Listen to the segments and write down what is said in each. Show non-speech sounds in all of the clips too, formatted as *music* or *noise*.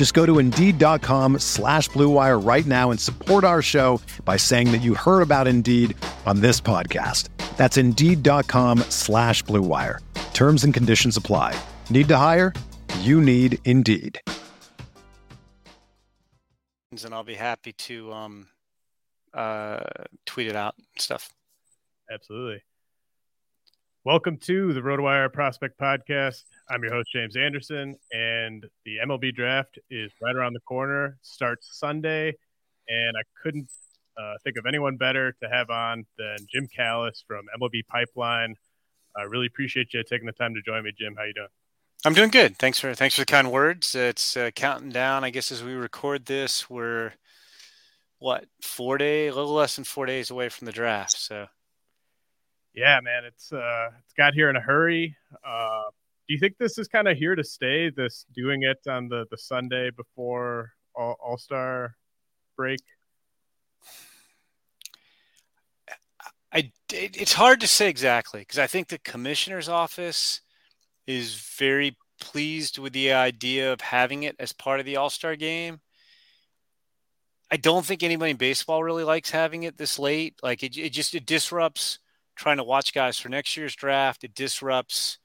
Just go to Indeed.com slash BlueWire right now and support our show by saying that you heard about Indeed on this podcast. That's Indeed.com slash BlueWire. Terms and conditions apply. Need to hire? You need Indeed. And I'll be happy to um, uh, tweet it out and stuff. Absolutely. Welcome to the RotoWire Prospect Podcast. I'm your host, James Anderson, and the MLB draft is right around the corner. Starts Sunday, and I couldn't uh, think of anyone better to have on than Jim Callis from MLB Pipeline. I really appreciate you taking the time to join me, Jim. How you doing? I'm doing good. Thanks for thanks for the kind words. It's uh, counting down. I guess as we record this, we're what four day, a little less than four days away from the draft. So, yeah, man, it's uh, it's got here in a hurry. Uh, do you think this is kind of here to stay? This doing it on the the Sunday before All Star break. I it's hard to say exactly because I think the commissioner's office is very pleased with the idea of having it as part of the All Star game. I don't think anybody in baseball really likes having it this late. Like it, it just it disrupts trying to watch guys for next year's draft. It disrupts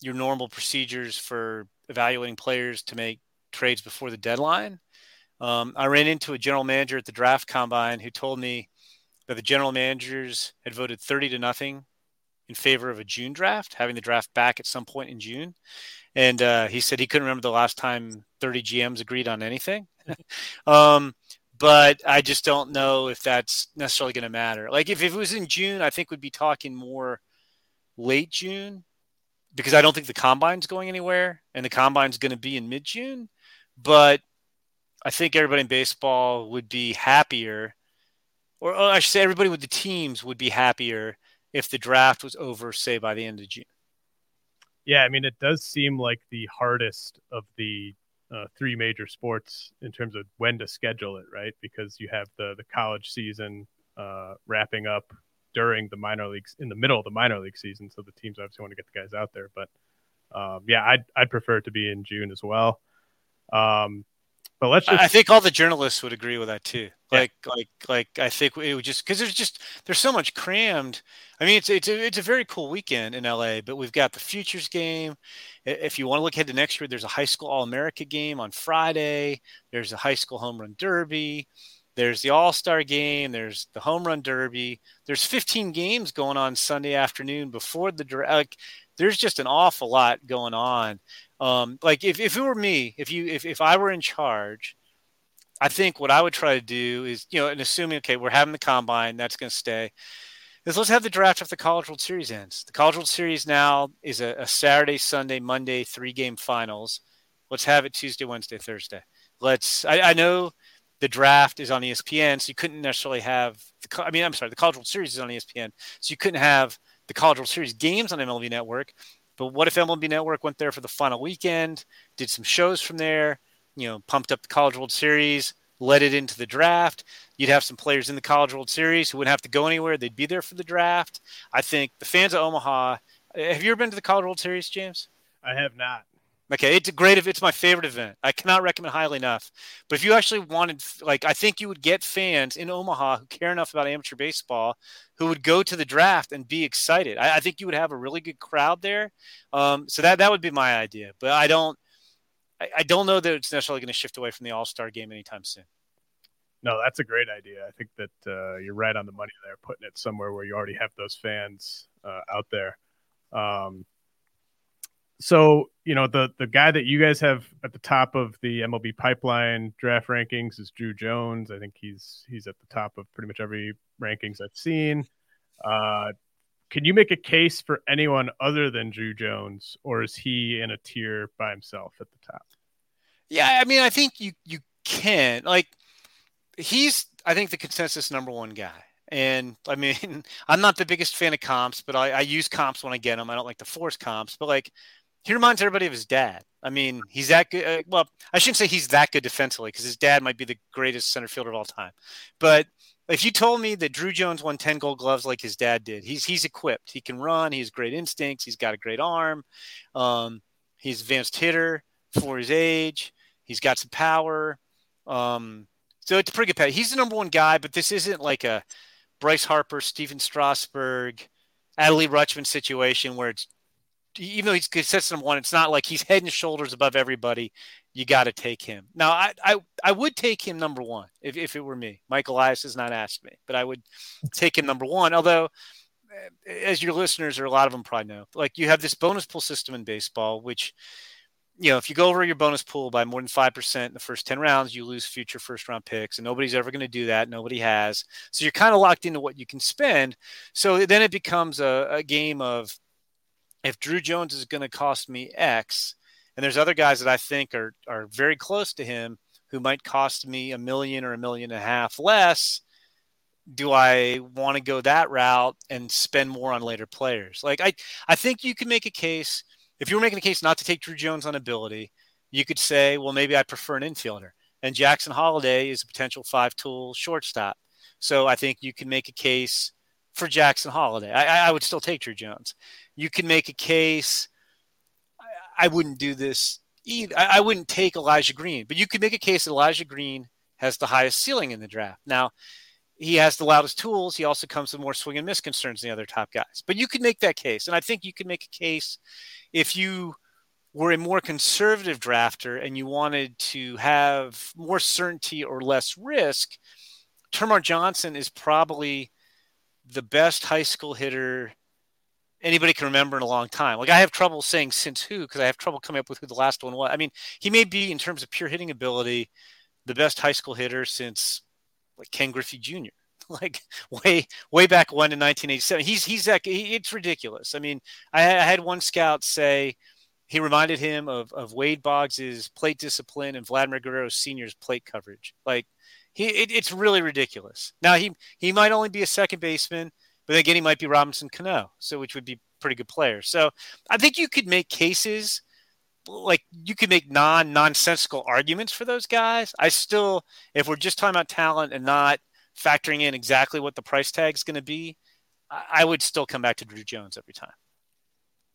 your normal procedures for evaluating players to make trades before the deadline. Um, I ran into a general manager at the draft combine who told me that the general managers had voted 30 to nothing in favor of a June draft, having the draft back at some point in June. And uh, he said he couldn't remember the last time 30 GMs agreed on anything. *laughs* um, but I just don't know if that's necessarily going to matter. Like if, if it was in June, I think we'd be talking more late June because I don't think the combine's going anywhere and the combine's going to be in mid June. But I think everybody in baseball would be happier, or, or I should say, everybody with the teams would be happier if the draft was over, say, by the end of June. Yeah, I mean, it does seem like the hardest of the uh, three major sports in terms of when to schedule it, right? Because you have the the college season uh, wrapping up during the minor leagues in the middle of the minor league season, so the teams obviously want to get the guys out there. But um, yeah, I'd I'd prefer it to be in June as well. Um, but let's just... I think all the journalists would agree with that too. Like, yeah. like, like, I think it would just because there's just there's so much crammed. I mean, it's it's a, it's a very cool weekend in LA, but we've got the futures game. If you want to look ahead to next year, there's a high school All America game on Friday. There's a high school home run derby. There's the All Star game. There's the home run derby. There's 15 games going on Sunday afternoon before the like. There's just an awful lot going on. Um, like if, if it were me, if you if, if I were in charge, I think what I would try to do is, you know, and assuming okay, we're having the combine, that's going to stay. Is let's have the draft if the College World Series ends. The College World Series now is a, a Saturday, Sunday, Monday, three game finals. Let's have it Tuesday, Wednesday, Thursday. Let's. I, I know the draft is on ESPN, so you couldn't necessarily have. The, I mean, I'm sorry, the College World Series is on ESPN, so you couldn't have the College World Series games on MLB Network. But what if MLB Network went there for the final weekend, did some shows from there, you know, pumped up the College World Series, led it into the draft? You'd have some players in the College World Series who wouldn't have to go anywhere. They'd be there for the draft. I think the fans of Omaha. Have you ever been to the College World Series, James? I have not. Okay, it's a great. It's my favorite event. I cannot recommend highly enough. But if you actually wanted, like, I think you would get fans in Omaha who care enough about amateur baseball who would go to the draft and be excited. I, I think you would have a really good crowd there. Um, so that that would be my idea. But I don't, I, I don't know that it's necessarily going to shift away from the All Star game anytime soon. no, that's a great idea. I think that uh, you're right on the money there, putting it somewhere where you already have those fans uh, out there. Um, so you know the the guy that you guys have at the top of the MLB pipeline draft rankings is Drew Jones. I think he's he's at the top of pretty much every rankings I've seen. Uh, can you make a case for anyone other than Drew Jones, or is he in a tier by himself at the top? Yeah, I mean, I think you you can like he's I think the consensus number one guy. And I mean, *laughs* I'm not the biggest fan of comps, but I, I use comps when I get them. I don't like to force comps, but like he reminds everybody of his dad. I mean, he's that good. Uh, well, I shouldn't say he's that good defensively because his dad might be the greatest center fielder of all time. But if you told me that Drew Jones won 10 gold gloves like his dad did, he's he's equipped. He can run. He has great instincts. He's got a great arm. Um, he's advanced hitter for his age. He's got some power. Um, so it's a pretty good pay. He's the number one guy, but this isn't like a Bryce Harper, Stephen Strasburg, Adley Rutschman situation where it's even though he's consistent one, it's not like he's head and shoulders above everybody. You got to take him. Now, I, I I would take him number one if, if it were me. Mike Elias has not asked me, but I would take him number one. Although, eh, as your listeners or a lot of them probably know, like you have this bonus pool system in baseball, which you know, if you go over your bonus pool by more than 5% in the first 10 rounds, you lose future first round picks. And nobody's ever going to do that. Nobody has. So you're kind of locked into what you can spend. So then it becomes a, a game of if Drew Jones is going to cost me X, and there's other guys that I think are are very close to him who might cost me a million or a million and a half less. Do I want to go that route and spend more on later players? Like I, I think you can make a case if you were making a case not to take Drew Jones on ability, you could say, well, maybe I prefer an infielder. And Jackson Holliday is a potential five tool shortstop. So I think you can make a case for Jackson Holliday. I, I would still take Drew Jones you can make a case. I, I wouldn't do this either. I, I wouldn't take Elijah Green, but you could make a case that Elijah Green has the highest ceiling in the draft. Now, he has the loudest tools. He also comes with more swing and miss concerns than the other top guys. But you could make that case. And I think you could make a case if you were a more conservative drafter and you wanted to have more certainty or less risk. Termarr Johnson is probably the best high school hitter anybody can remember in a long time. Like I have trouble saying since who because I have trouble coming up with who the last one was. I mean, he may be in terms of pure hitting ability the best high school hitter since like Ken Griffey Jr. *laughs* like way way back when in 1987. He's he's that he, it's ridiculous. I mean, I, I had one scout say he reminded him of of Wade Boggs's plate discipline and Vladimir Guerrero Sr.'s plate coverage. Like he, it, it's really ridiculous. Now he he might only be a second baseman but again, he might be Robinson Cano, so which would be pretty good player. So I think you could make cases like you could make non nonsensical arguments for those guys. I still, if we're just talking about talent and not factoring in exactly what the price tag is going to be, I would still come back to Drew Jones every time.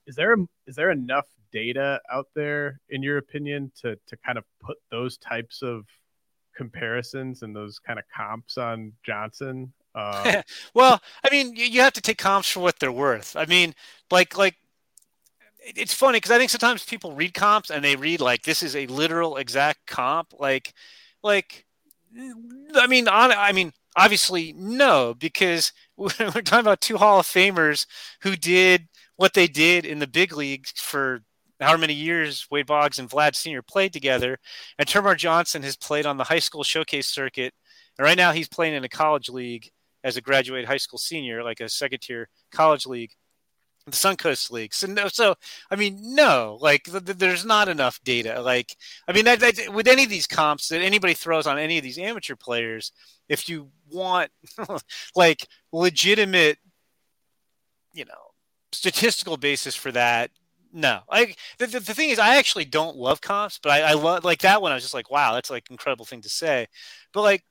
Is there is there enough data out there, in your opinion, to to kind of put those types of comparisons and those kind of comps on Johnson uh, *laughs* well, I mean, you, you have to take comps for what they're worth. I mean, like like it's funny because I think sometimes people read comps and they read like this is a literal exact comp. Like like I mean on I mean obviously no because *laughs* we're talking about two Hall of Famers who did what they did in the big leagues for however many years Wade Boggs and Vlad Sr. played together, and Termarr Johnson has played on the high school showcase circuit. And right now he's playing in a college league as a graduate high school senior, like a second tier college league, the Suncoast League. So no, so I mean, no, like th- th- there's not enough data. Like I mean, that, that, with any of these comps that anybody throws on any of these amateur players, if you want *laughs* like legitimate, you know, statistical basis for that. No, I the, the, the thing is, I actually don't love comps, but I, I love like that one. I was just like, wow, that's like incredible thing to say. But like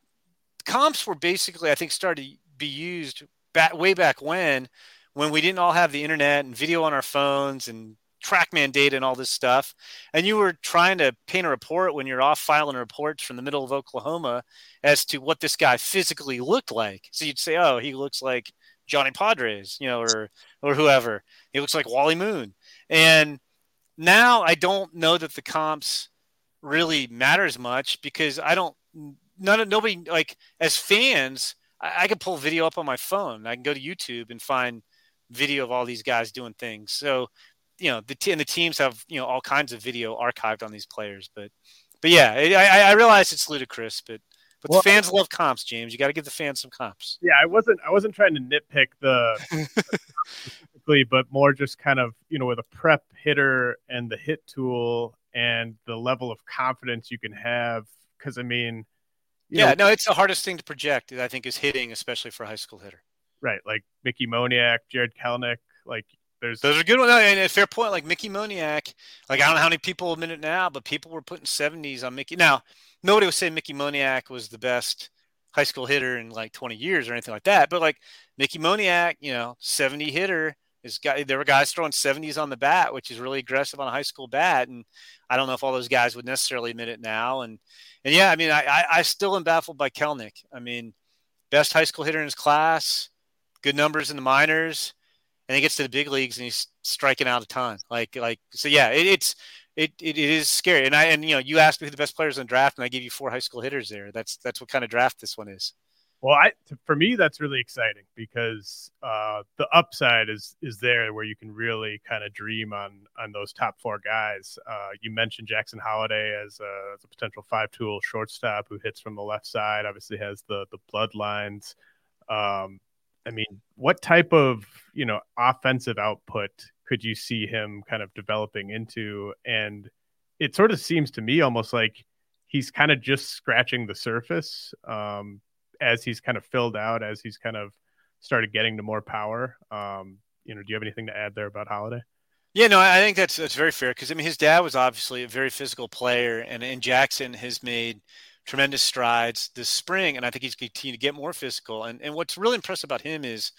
comps were basically, I think, started to be used back way back when, when we didn't all have the internet and video on our phones and TrackMan data and all this stuff, and you were trying to paint a report when you're off filing reports from the middle of Oklahoma as to what this guy physically looked like. So you'd say, "Oh, he looks like Johnny Podres, you know, or or whoever. He looks like Wally Moon. And now I don't know that the comps really matter as much because I don't none of nobody like as fans. I, I can pull video up on my phone. I can go to YouTube and find video of all these guys doing things. So, you know, the t- and the teams have you know all kinds of video archived on these players. But, but yeah, I, I realize it's ludicrous, but but well, the fans love comps, James. You got to give the fans some comps. Yeah, I wasn't I wasn't trying to nitpick the *laughs* but more just kind of you know with a prep hitter and the hit tool and the level of confidence you can have. Because I mean, yeah, know, no, it's the hardest thing to project. I think is hitting, especially for a high school hitter. Right, like Mickey Moniak, Jarred Kelenic, like there's those are good ones. And a fair point, like Mickey Moniak. Like I don't know how many people admit it now, but people were putting 70s on Mickey. Now nobody was saying Mickey Moniak was the best high school hitter in like 20 years or anything like that. But like Mickey Moniak, you know, 70 hitter guy. There were guys throwing 70s on the bat, which is really aggressive on a high school bat. And I don't know if all those guys would necessarily admit it now. And and yeah, I mean, I I, I still am baffled by Kelenic. I mean, best high school hitter in his class, good numbers in the minors, and he gets to the big leagues and he's striking out a ton. Like like so, yeah, it, it's it, it, is scary. And I and you know you asked me who the best players in the draft, and I gave you four high school hitters there. That's that's what kind of draft this one is. Well, I for me that's really exciting because uh, the upside is is there where you can really kind of dream on on those top four guys. Uh, you mentioned Jackson Holliday as a, as a potential five tool shortstop who hits from the left side. Obviously has the the bloodlines. Um, I mean, what type of you know offensive output could you see him kind of developing into? And it sort of seems to me almost like he's kind of just scratching the surface um, as he's kind of filled out, as he's kind of started getting to more power. Um, you know, do you have anything to add there about Holliday? Yeah, no, I think that's that's very fair because I mean his dad was obviously a very physical player, and and Jackson has made tremendous strides this spring, and I think he's continued to get more physical. And and what's really impressive about him is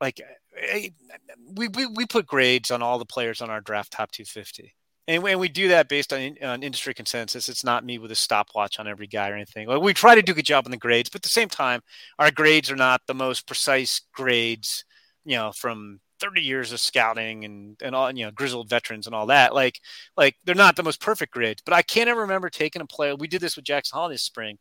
like eh, we, we, we put grades on all the players on our draft top 250 and we, and we do that based on, on industry consensus. It's not me with a stopwatch on every guy or anything. Like we try to do a good job on the grades but at the same time our grades are not the most precise grades you know from 30 years of scouting and and all you know grizzled veterans and all that. Like like they're not the most perfect grades but i can't ever remember taking a player we did this with jackson holliday this spring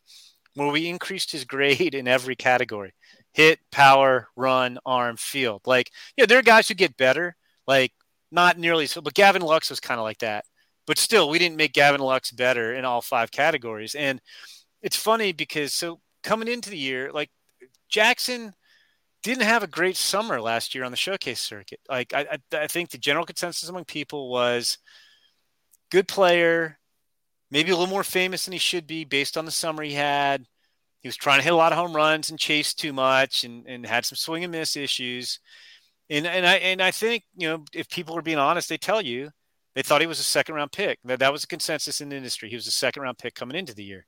where we increased his grade in every category. Hit, power, run, arm, field. Like, you know there are guys who get better, like not nearly so, but Gavin Lux was kind of like that. But still, we didn't make Gavin Lux better in all five categories. And it's funny because so coming into the year, like Jackson didn't have a great summer last year on the showcase circuit. Like I, I, I think the general consensus among people was good player, maybe a little more famous than he should be based on the summer he had he was trying to hit a lot of home runs and chase too much and, and had some swing and miss issues. And and I and I think, you know, if people are being honest, they tell you they thought he was a second round pick. That that was a consensus in the industry. He was a second round pick coming into the year.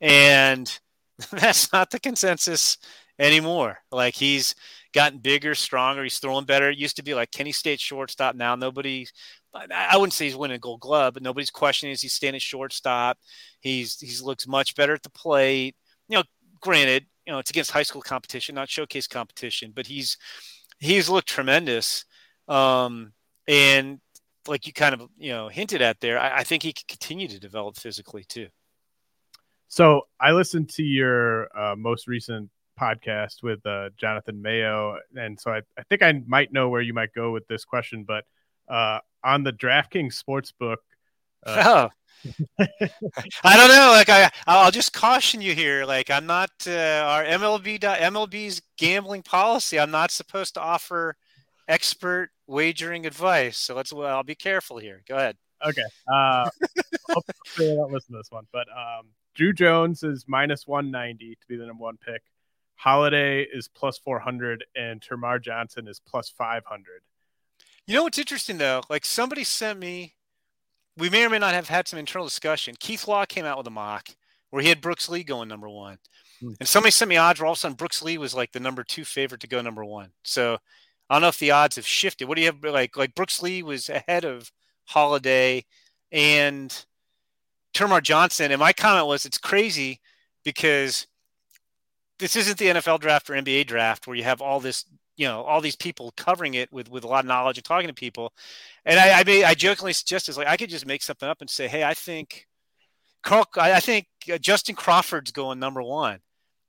And *laughs* that's not the consensus anymore. Like he's gotten bigger, stronger, he's throwing better. It used to be like Kenny State shortstop. Now nobody I wouldn't say he's winning a gold glove, but nobody's questioning is he staying at shortstop. He's he's looks much better at the plate you know, granted, you know, it's against high school competition, not showcase competition, but he's he's looked tremendous. Um, and like you kind of you know hinted at there, I, I think he could continue to develop physically too. So I listened to your uh, most recent podcast with uh, Jonathan Mayo, and so I, I think I might know where you might go with this question, but uh, on the DraftKings Sportsbook. Uh, oh. *laughs* I don't know. Like I, I'll just caution you here. Like I'm not uh, our MLB MLB's gambling policy. I'm not supposed to offer expert wagering advice. So let's. Well, I'll be careful here. Go ahead. Okay. Uh, hopefully, I don't listen to this one. But um, Drew Jones is minus 190 to be the number one pick. Holliday is plus 400, and Termarr Johnson is plus 500. You know what's interesting though? Like somebody sent me we may or may not have had some internal discussion. Keith Law came out with a mock where he had Brooks Lee going number one. Hmm. And somebody sent me odds where all of a sudden Brooks Lee was like the number two favorite to go number one. So I don't know if the odds have shifted. What do you have like like Brooks Lee was ahead of Holliday and Termarr Johnson. And my comment was it's crazy because this isn't the NFL draft or NBA draft where you have all this you know all these people covering it with with a lot of knowledge and talking to people and i i, made, I jokingly suggested like i could just make something up and say hey i think Carl, I think uh, Justin Crawford's going number one,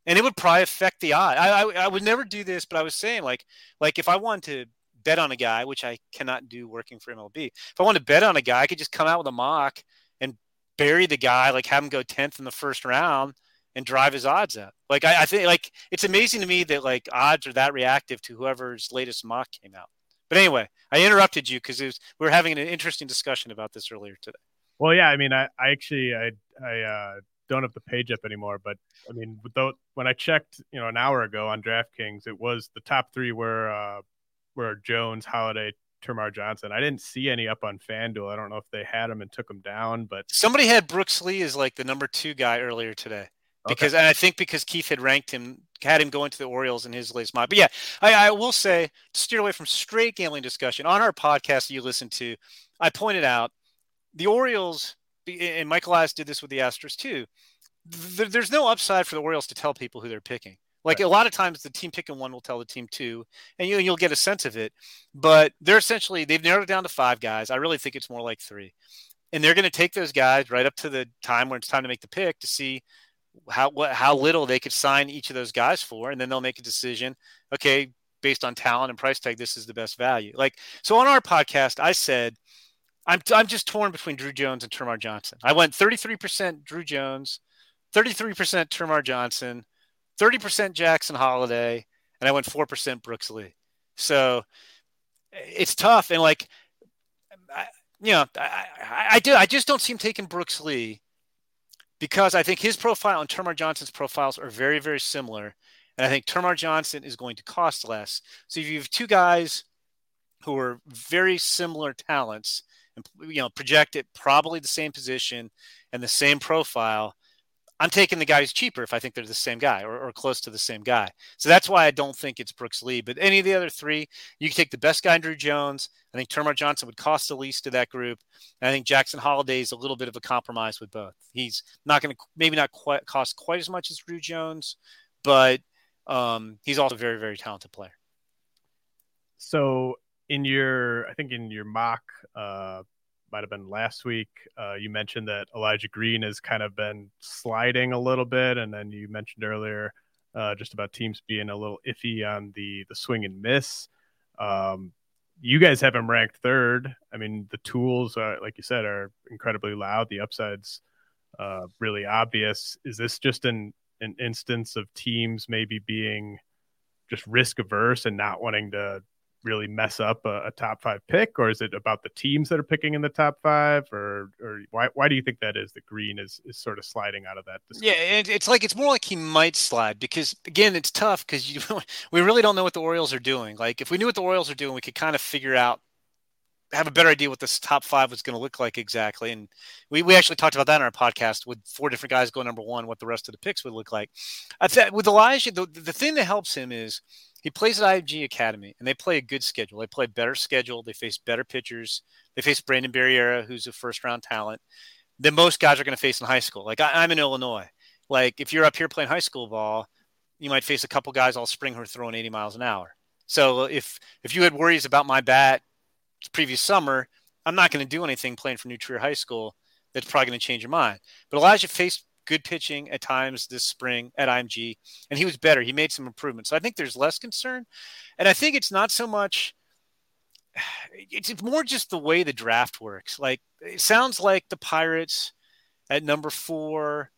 and it would probably affect the odd. I, I, I would never do this, but I was saying like like if I wanted to bet on a guy, which I cannot do working for MLB, if I wanted to bet on a guy, I could just come out with a mock and bury the guy, like have him go tenth in the first round and drive his odds up. Like I, I think like it's amazing to me that like odds are that reactive to whoever's latest mock came out. But anyway, I interrupted you because we were having an interesting discussion about this earlier today. Well, yeah, I mean, I, I actually I I uh, don't have the page up anymore, but I mean, though when I checked, you know, an hour ago on DraftKings, it was the top three were uh, were Jones, Holliday, Termarr Johnson. I didn't see any up on FanDuel. I don't know if they had him and took him down, but somebody had Brooks Lee as like the number two guy earlier today because okay. and I think because Keith had ranked him, had him going to the Orioles in his latest mock. But yeah, I, I will say to steer away from straight gambling discussion on our podcast you listen to, I pointed out the Orioles and Michael Elias did this with the Astros too. There's no upside for the Orioles to tell people who they're picking. Like right. a lot of times, the team picking one will tell the team two, and you you'll get a sense of it. But they're essentially they've narrowed it down to five guys. I really think it's more like three, and they're going to take those guys right up to the time when it's time to make the pick to see how what how little they could sign each of those guys for, and then they'll make a decision. Okay, based on talent and price tag, this is the best value. Like so, on our podcast, I said. I'm, I'm just torn between Drew Jones and Termarr Johnson. I went 33% Drew Jones, 33% Termarr Johnson, 30% Jackson Holliday, and I went 4% Brooks Lee. So it's tough. And like, I, you know, I, I, I, do, I just don't see him taking Brooks Lee because I think his profile and Termarr Johnson's profiles are very, very similar. And I think Termarr Johnson is going to cost less. So if you have two guys who are very similar talents and, you know, projected probably the same position and the same profile, I'm taking the guy who's cheaper if I think they're the same guy or, or, close to the same guy. So that's why I don't think it's Brooks Lee. But any of the other three, you can take the best guy, Drew Jones. I think Termarr Johnson would cost the least to that group. And I think Jackson Holliday is a little bit of a compromise with both. He's not going to maybe not quite cost quite as much as Drew Jones, but um, he's also a very very talented player. So in your, I think in your mock. Uh might have been last week. Uh, you mentioned that Elijah Green has kind of been sliding a little bit, and then you mentioned earlier uh, just about teams being a little iffy on the the swing and miss. Um, you guys have him ranked third. I mean, the tools, are, like you said, are incredibly loud. The upsides uh, really obvious. Is this just an an instance of teams maybe being just risk averse and not wanting to really mess up a, a, top five pick, or is it about the teams that are picking in the top five, or or why why do you think that is that Green is is sort of sliding out of that? Discussion? Yeah, and it's like it's more like he might slide because again, it's tough because you *laughs* we really don't know what the Orioles are doing. Like if we knew what the Orioles are doing, we could kind of figure out have a better idea what this top five was going to look like exactly. And we, we actually talked about that in our podcast with four different guys going number one, what the rest of the picks would look like. I th- with Elijah, the, the thing that helps him is he plays at IMG Academy, and they play a good schedule. They play better schedule. They face better pitchers. They face Brandon Barriera, who's a first round talent, than most guys are going to face in high school. Like I, am in Illinois. Like if you're up here playing high school ball, you might face a couple guys all spring who are throwing 80 miles an hour. So if if you had worries about my bat previous summer, I'm not going to do anything playing for New Trier High School that's probably going to change your mind. But Elijah faced good pitching at times this spring at IMG, and he was better. He made some improvements. So I think there's less concern. And I think it's not so much, *sighs* it's more just the way the draft works. Like, it sounds like the Pirates at number four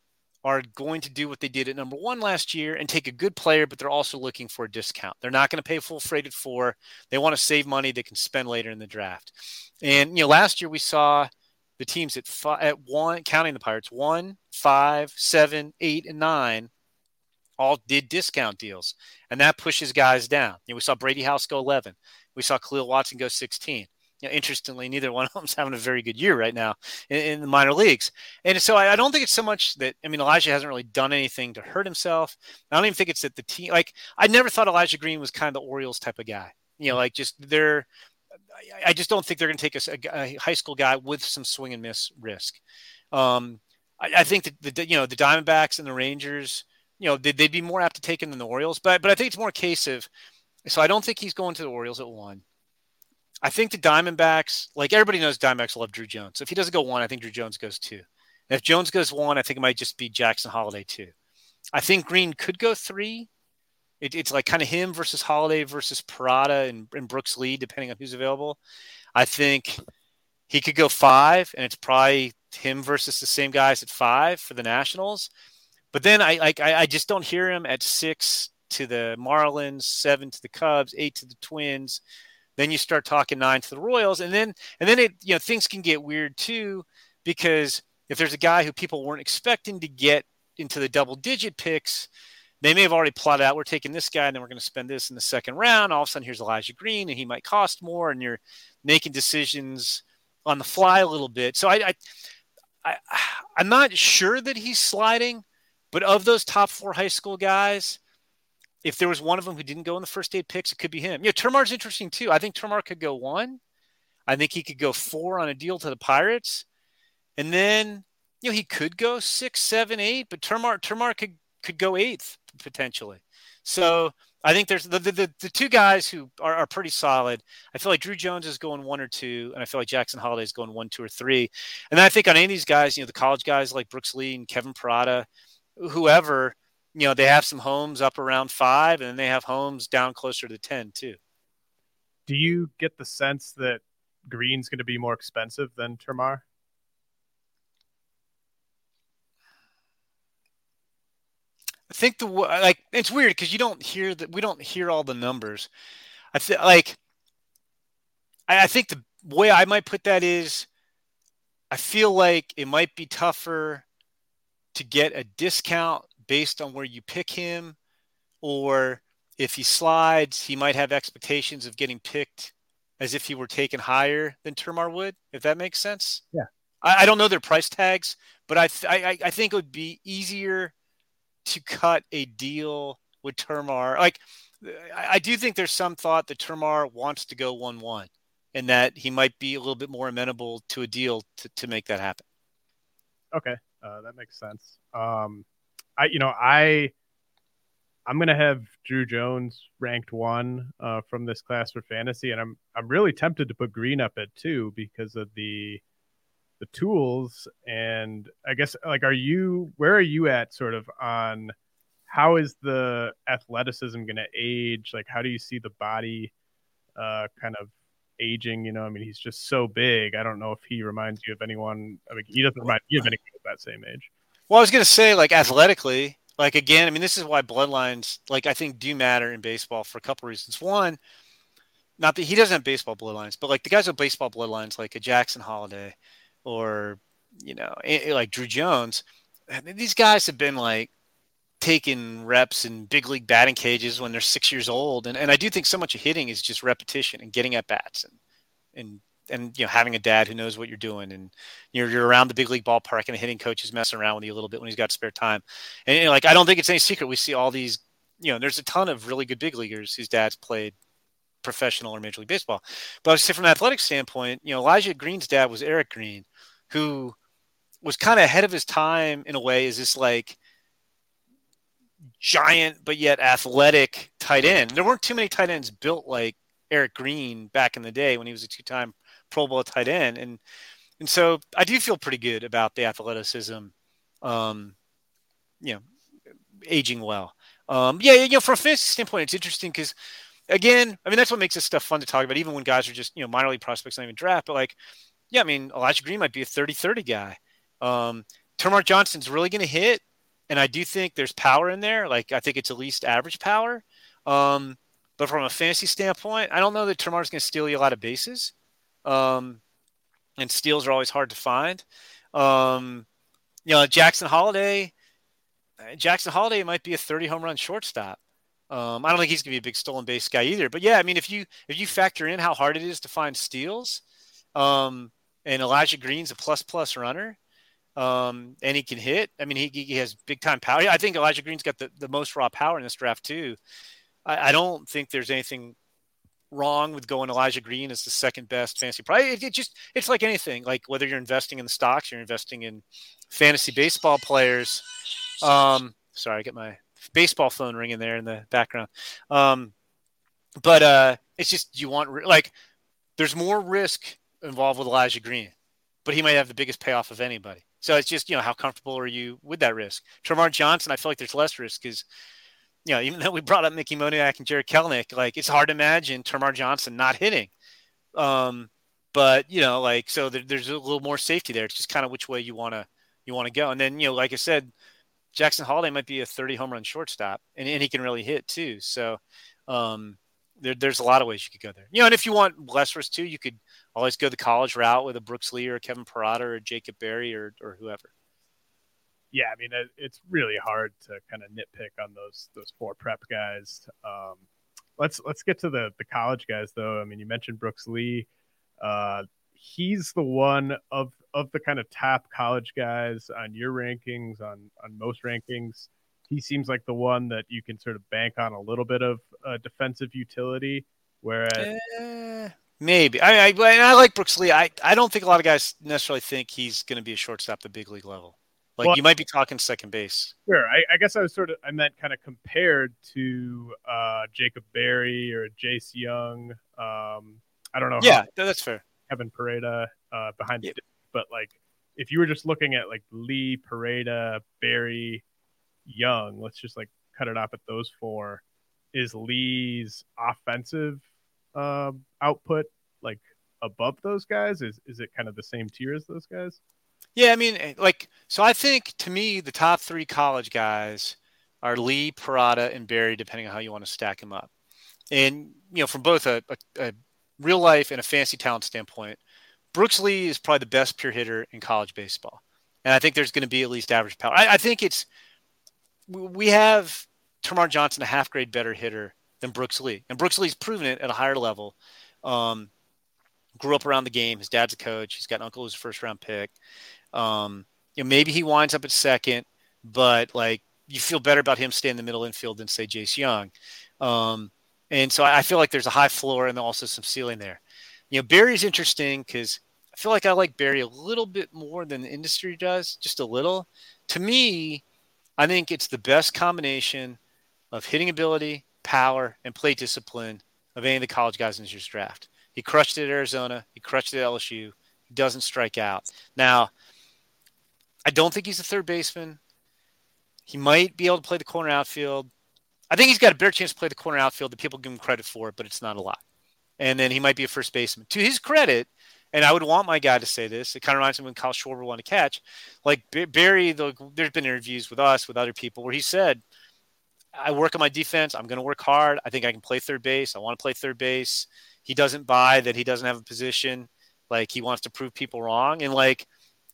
are going to do what they did at number one last year and take a good player, but they're also looking for a discount. They're not going to pay full freight at four. They want to save money they can spend later in the draft. And, you know, last year we saw the teams at five, at one, counting the Pirates, one, five, seven, eight, and nine, all did discount deals, and that pushes guys down. You know, we saw Brady House go 11. We saw Khalil Watson go 16. You know, interestingly, neither one of them's *laughs* having a very good year right now in, in the minor leagues. And so I, I, don't think it's so much that I mean Elijah hasn't really done anything to hurt himself. I don't even think it's that the team like I never thought Elijah Green was kind of the Orioles type of guy. You know, like just they're I just don't think they're going to take a, a, high school guy with some swing and miss risk. Um, I, I, think that the you know the Diamondbacks and the Rangers, you know, they'd, they'd be more apt to take him than the Orioles. But but I think it's more a case of. So I don't think he's going to the Orioles at one. I think the Diamondbacks, like everybody knows, Diamondbacks love Drew Jones. So if he doesn't go one, I think Drew Jones goes two. And if Jones goes one, I think it might just be Jackson Holliday two. I think Green could go three. It, it's like kind of him versus Holliday versus Parada and, and Brooks Lee, depending on who's available. I think he could go five, and it's probably him versus the same guys at five for the Nationals. But then I like I, I just don't hear him at six to the Marlins, seven to the Cubs, eight to the Twins. Then you start talking nine to the Royals, and then and then it you know things can get weird too because if there's a guy who people weren't expecting to get into the double digit picks, they may have already plotted out we're taking this guy and then we're going to spend this in the second round. All of a sudden, here's Elijah Green, and he might cost more, and you're making decisions on the fly a little bit. So I, I, I I'm not sure that he's sliding, but of those top four high school guys, if there was one of them who didn't go in the first eight picks, it could be him. Yeah, Termarr's interesting too. I think Termarr could go one. I think he could go four on a deal to the Pirates, and then you know he could go six, seven, eight. But Termarr Termarr could could go eighth potentially. So I think there's the, the, the, two guys who are, are pretty solid. I feel like Drew Jones is going one or two, and I feel like Jackson Holliday is going one, two, or three. And then I think on any of these guys, you know, the college guys like Brooks Lee and Kevin Parada, whoever, you know, they have some homes up around five, and then they have homes down closer to 10 too. Do you get the sense that Green's going to be more expensive than Termarr? I think the like it's weird because you don't hear that we don't hear all the numbers. I feel like I, I think the way I might put that is I feel like it might be tougher to get a discount based on where you pick him, or if he slides, he might have expectations of getting picked as if he were taken higher than Termarr would, if that makes sense. Yeah. I, I don't know their price tags, but I, I I think it would be easier to cut a deal with Termarr. Like, I, do think there's some thought that Termarr wants to go 1 1 and that he might be a little bit more amenable to a deal to, to make that happen. Okay. Uh, that makes sense. Um, I, you know, I, I'm gonna have Drew Jones ranked one uh, from this class for fantasy, and I'm I'm really tempted to put Green up at two because of the the tools and i guess like are you where are you at sort of on how is the athleticism going to age? Like how do you see the body uh kind of aging? You know i mean he's just so big. I don't know if he reminds you of anyone i mean he doesn't remind you of anyone of that same age. Well i was going to say like athletically like again i mean this is why bloodlines like i think do matter in baseball for a couple reasons. One not that he doesn't have baseball bloodlines but like the guys with baseball bloodlines like a jackson holliday or you know like Drew Jones. These guys have been like taking reps in big league batting cages when they're six years old, and, and I do think so much of hitting is just repetition and getting at bats and and and you know having a dad who knows what you're doing. And you're you're around the big league ballpark and the hitting coach is messing around with you a little bit when he's got spare time. And you know, like I don't think it's any secret we see all these you know there's a ton of really good big leaguers whose dads played professional or major league baseball. But I would say from an athletic standpoint you know Elijah Green's dad was Eric Green who was kind of ahead of his time in a way is this like giant but yet athletic tight end. There weren't too many tight ends built like Eric Green back in the day when he was a two-time Pro Bowl tight end, and and so I do feel pretty good about the athleticism, um, you know, aging well. Um, yeah, you know, from a fantasy standpoint, it's interesting because again, I mean, that's what makes this stuff fun to talk about, even when guys are just you know minor league prospects, not even draft, but like yeah, I mean, Elijah Green might be a 30 30 guy. Um, Johnson's really going to hit. And I do think there's power in there. Like, I think it's at least average power. Um, but from a fantasy standpoint, I don't know that Termarr's going to steal you a lot of bases. Um, and steals are always hard to find. Um, you know, Jackson Holliday, Jackson Holliday might be a 30 home run shortstop. Um, I don't think he's going to be a big stolen base guy either. But yeah, I mean, if you if you factor in how hard it is to find steals, um, and Elijah Green's a plus plus runner. Um, and he can hit. I mean, he, he has big time power. I think Elijah Green's got the, the most raw power in this draft too. I, I don't think there's anything wrong with going Elijah Green as the second best fantasy price. It, it, just it's like anything, like whether you're investing in the stocks, you're investing in fantasy baseball players. Um, sorry, I get my baseball phone ringing there in the background. Um, but uh, it's just you want like there's more risk involved with Elijah Green, but he might have the biggest payoff of anybody. So it's just you know how comfortable are you with that risk? Termarr Johnson, I feel like there's less risk because you know even though we brought up Mickey Moniak and Jarred Kelenic, like it's hard to imagine Termarr Johnson not hitting. Um, but you know, like so there, there's a little more safety there. It's just kind of which way you want to you want to go. And then you know, like I said, Jackson Holliday might be a 30 home run shortstop, and, and he can really hit too. So um, there, there's a lot of ways you could go there. You know, and if you want less risk too, you could always go the college route with a Brooks Lee or Kevin Parada or Jacob Berry or or whoever. Yeah, I mean it's really hard to kind of nitpick on those those four prep guys. Um, let's let's get to the the college guys though. I mean, you mentioned Brooks Lee. Uh, he's the one of of the kind of top college guys on your rankings, on on most rankings. He seems like the one that you can sort of bank on a little bit of uh, defensive utility. Whereas, uh, maybe I, I I like Brooks Lee. I I don't think a lot of guys necessarily think he's going to be a shortstop at the big league level. Like well, you might be talking second base. Sure. I, I, guess I was sort of I meant kind of compared to uh, Jacob Berry or Jace Jung. Um, I don't know. Yeah, that's fair. Kevin Parada uh, behind the but like if you were just looking at like Lee, Parada, Berry, Jung, let's just like cut it off at those four. Is Lee's offensive uh, output like above those guys? Is is it kind of the same tier as those guys? Yeah, I mean, eh, like, so I think to me the top three college guys are Lee, Parada, and Berry, depending on how you want to stack them up. And you know, from both a, a, a real life and a fancy talent standpoint, Brooks Lee is probably the best pure hitter in college baseball. And I think there's going to be at least average power. I, I think it's, we have Termarr Johnson, a half grade better hitter than Brooks Lee. And Brooks Lee's proven it at a higher level. Um, grew up around the game. His dad's a coach. He's got an uncle who's a first round pick. Um, you know, maybe he winds up at second, but like you feel better about him staying in the middle infield than say Jace Jung. Um, and so I feel like there's a high floor and also some ceiling there. You know, Berry's interesting because I feel like I like Berry a little bit more than the industry does, just a little. To me, I think it's the best combination of hitting ability, power, and play discipline of any of the college guys in this year's draft. He crushed it at Arizona. He crushed it at LSU. He doesn't strike out. Now, I don't think he's a third baseman. He might be able to play the corner outfield. I think he's got a better chance to play the corner outfield that people give him credit for, but it's not a lot. And then he might be a first baseman. To his credit, and I would want my guy to say this. It kind of reminds me when Kyle Schwarber won a catch. Like Berry, the, there's been interviews with us, with other people, where he said, I work on my defense. I'm going to work hard. I think I can play third base. I want to play third base. He doesn't buy that he doesn't have a position. Like he wants to prove people wrong. And like,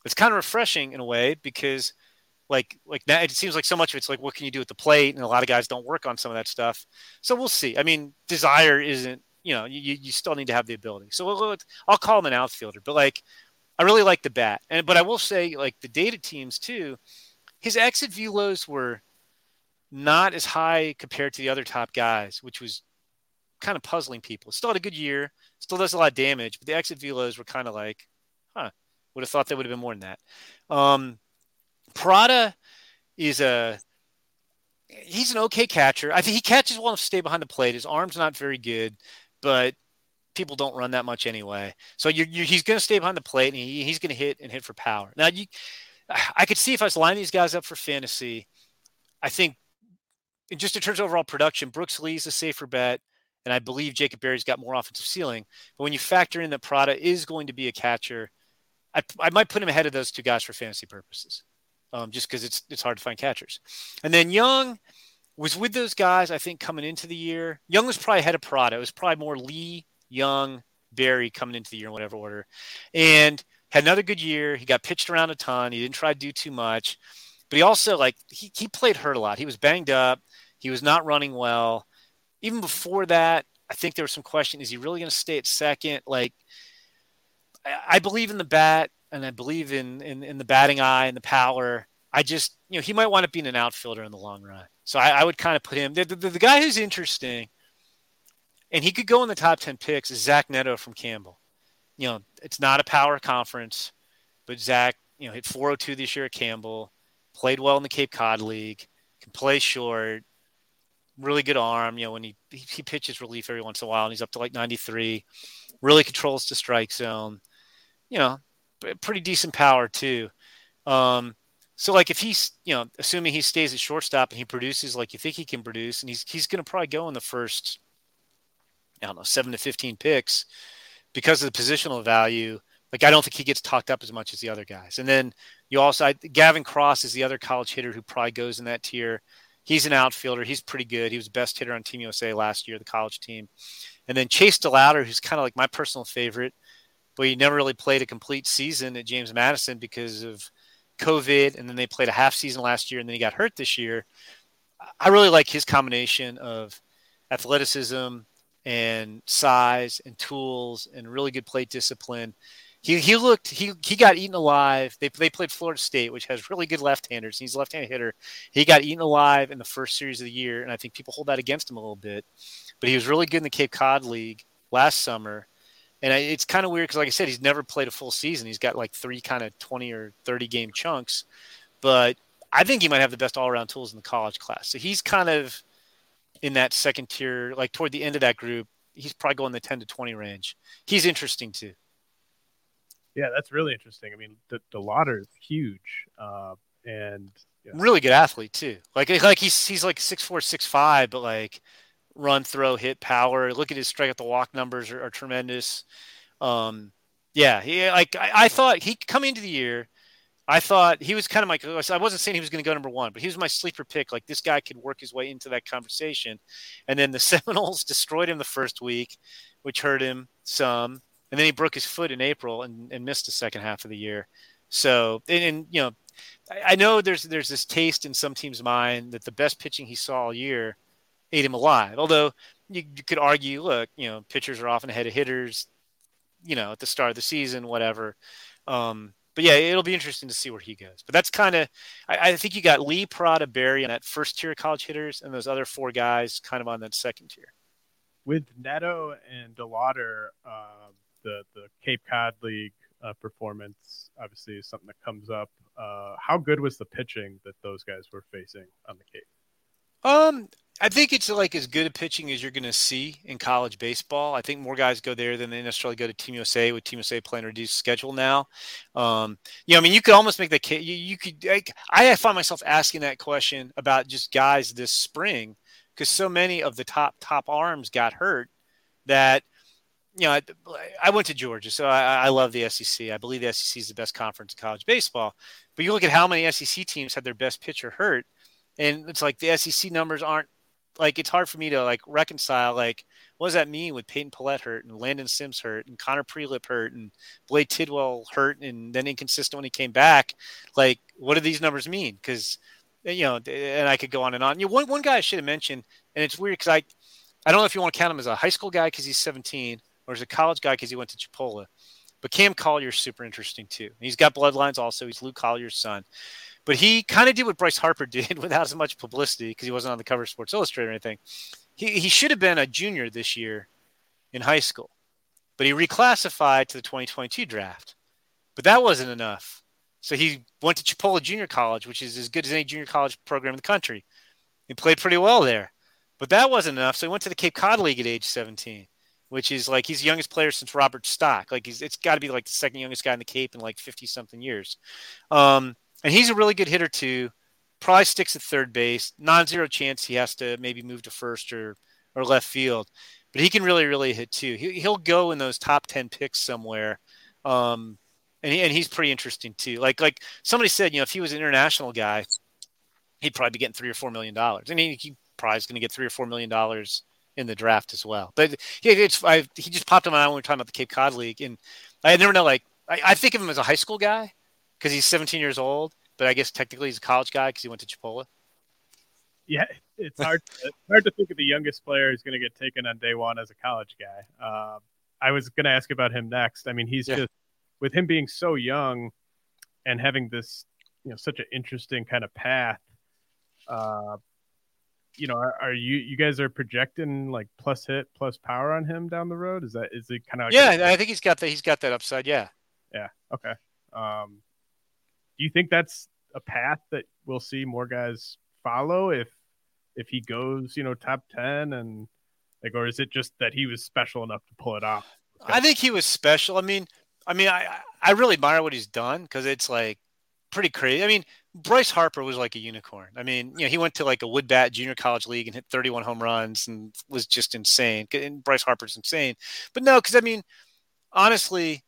it's kind of refreshing in a way because – like like now it seems like so much of it's like what can you do at the plate and a lot of guys don't work on some of that stuff so we'll see i mean desire isn't you know you, you still need to have the ability so we'll, i'll call him an outfielder but like i really like the bat and but i will say like the data teams too his exit velos were not as high compared to the other top guys which was kind of puzzling people still had a good year still does a lot of damage but the exit velos were kind of like huh would have thought they would have been more than that um Parada is a he's an okay catcher. I think he catches well enough to stay behind the plate. His arm's not very good, but people don't run that much anyway. So you're, you're, he's going to stay behind the plate and he, he's going to hit and hit for power. Now you, I could see if I was lining these guys up for fantasy, I think just in terms of overall production, Brooks Lee's a safer bet. And I believe Jacob Berry's got more offensive ceiling. But when you factor in that Parada is going to be a catcher, I, I might put him ahead of those two guys for fantasy purposes um, just because it's it's hard to find catchers. And then Jung was with those guys. I think coming into the year, Jung was probably ahead of Parada. It was probably more Lee, Jung, Berry coming into the year in whatever order, and had another good year. He got pitched around a ton. He didn't try to do too much, but he also like he he played hurt a lot. He was banged up. He was not running well. Even before that, I think there was some question: Is he really going to stay at second? Like, I, I believe in the bat and I believe in, in, in the batting eye and the power. I just, you know, he might want to be an outfielder in the long run. So I, I would kind of put him. The, the, the, guy who's interesting, and he could go in the top ten picks, is Zach Neto from Campbell. You know, it's not a power conference, but Zach, you know, hit 402 this year at Campbell, played well in the Cape Cod League, can play short, really good arm. You know, when he he pitches relief every once in a while, and he's up to like 93, really controls the strike zone. You know, pretty decent power too. Um, so like if he's you know assuming he stays at shortstop and he produces like you think he can produce, and he's he's going to probably go in the first I don't know seven to fifteen picks because of the positional value. Like I don't think he gets talked up as much as the other guys. And then you also I, Gavin Cross is the other college hitter who probably goes in that tier. He's an outfielder. He's pretty good. He was the best hitter on Team USA last year, the college team. And then Chase DeLauter, who's kind of like my personal favorite, but he never really played a complete season at James Madison because of COVID. And then they played a half season last year, and then he got hurt this year. I really like his combination of athleticism and size and tools and really good plate discipline he he looked he he got eaten alive. They they played Florida State, which has really good left-handers. He's a left-handed hitter. He got eaten alive in the first series of the year, and I think people hold that against him a little bit. But he was really good in the Cape Cod League last summer, and I, it's kind of weird because, like I said, he's never played a full season. He's got like three kind of twenty or thirty game chunks, but I think he might have the best all-around tools in the college class. So he's kind of in that second tier, like toward the end of that group. He's probably going the ten to twenty range. He's interesting too. Yeah, that's really interesting. I mean, the DeLauter is huge, uh, and really good athlete too. Like like he's he's like six four, six five, but like run, throw, hit, power. Look at his strike at the walk numbers are, are tremendous. Um, yeah, he like I, I, thought he coming into the year. I thought he was kind of like I wasn't saying he was going to go number one, but he was my sleeper pick. Like this guy could work his way into that conversation, and then the *laughs* Seminoles destroyed him the first week, which hurt him some and then he broke his foot in April and, and missed the second half of the year. So, and, and you know, I, I, know there's there's this taste in some teams' mind that the best pitching he saw all year ate him alive. Although you, you could argue, look, you know, pitchers are often ahead of hitters, you know, at the start of the season, whatever. Um, but yeah, it'll be interesting to see where he goes. But that's kind of, I, I, think you got Lee, Parada, Berry on that first tier of college hitters, and those other four guys kind of on that second tier. With Neto and DeLauter, um, the the Cape Cod League uh, performance obviously is something that comes up. Uh, how good was the pitching that those guys were facing on the Cape? Um, I think it's like as good a pitching as you're going to see in college baseball. I think more guys go there than they necessarily go to Team USA with Team USA playing a reduced schedule now. Um, you know, I mean, you could almost make the case. You, you could. Like, I find myself asking that question about just guys this spring because so many of the top top arms got hurt that – you know, I, I, went to Georgia, so I, I, love the SEC. I believe the SEC is the best conference in college baseball. But you look at how many SEC teams had their best pitcher hurt, and it's like the SEC numbers aren't like it's hard for me to like reconcile. Like, what does that mean with Peyton Pallette hurt and Landon Sims hurt and Connor Prielipp hurt and Blade Tidwell hurt and then inconsistent when he came back? Like, what do these numbers mean? Because you know, and I could go on and on. You know, one one guy I should have mentioned, and it's weird because I I don't know if you want to count him as a high school guy because he's 17 or as a college guy because he went to Chipola. But Cam Collier's super interesting too. He's got bloodlines also. He's Lou Collier's son. But he kind of did what Bryce Harper *laughs* did without as much publicity because he wasn't on the cover of Sports Illustrated or anything. He, he should have been a junior this year in high school, but he reclassified to the 2022 draft. But that wasn't enough. So he went to Chipola Junior College, which is as good as any junior college program in the country. He played pretty well there. But that wasn't enough. So he went to the Cape Cod League at age 17 which is like he's the youngest player since Robert Stock. Like he's it's got to be like the second youngest guy in the Cape in like 50 something years. Um, and he's a really good hitter too. Probably sticks at third base. Non-zero chance he has to maybe move to first or or left field, but he can really really hit too. He, he'll go in those top 10 picks somewhere. Um, and, he, and he's pretty interesting too. Like like somebody said, you know, if he was an international guy, he'd probably be getting three or four million dollars. I mean, he probably is going to get three or four million dollars in the draft as well. But yeah, it's I, he just popped in my mind when we were talking about the Cape Cod League, and I never know. Like I, I think of him as a high school guy because he's 17 years old, but I guess technically he's a college guy because he went to Chipola. Yeah, it's hard. it's hard to think of the youngest player who's going to get taken on day one as a college guy. Uh, I was going to ask about him next. I mean, he's yeah. just with him being so young and having this, you know, such an interesting kind of path. Uh, you know, are, are, you you guys are projecting like plus hit plus power on him down the road? Is that is it kind of? Yeah, I think he's got that. He's got that upside. Yeah. Yeah. Okay. Um, do you think that's a path that we'll see more guys follow if if he goes, you know, top ten and like, or is it just that he was special enough to pull it off? I think he was special. I mean, I mean, I I really admire what he's done because it's like pretty crazy. I mean, Bryce Harper was like a unicorn. I mean, you know, he went to like a wood bat junior college league and hit 31 home runs and was just insane. And Bryce Harper's insane. But no, because I mean, honestly,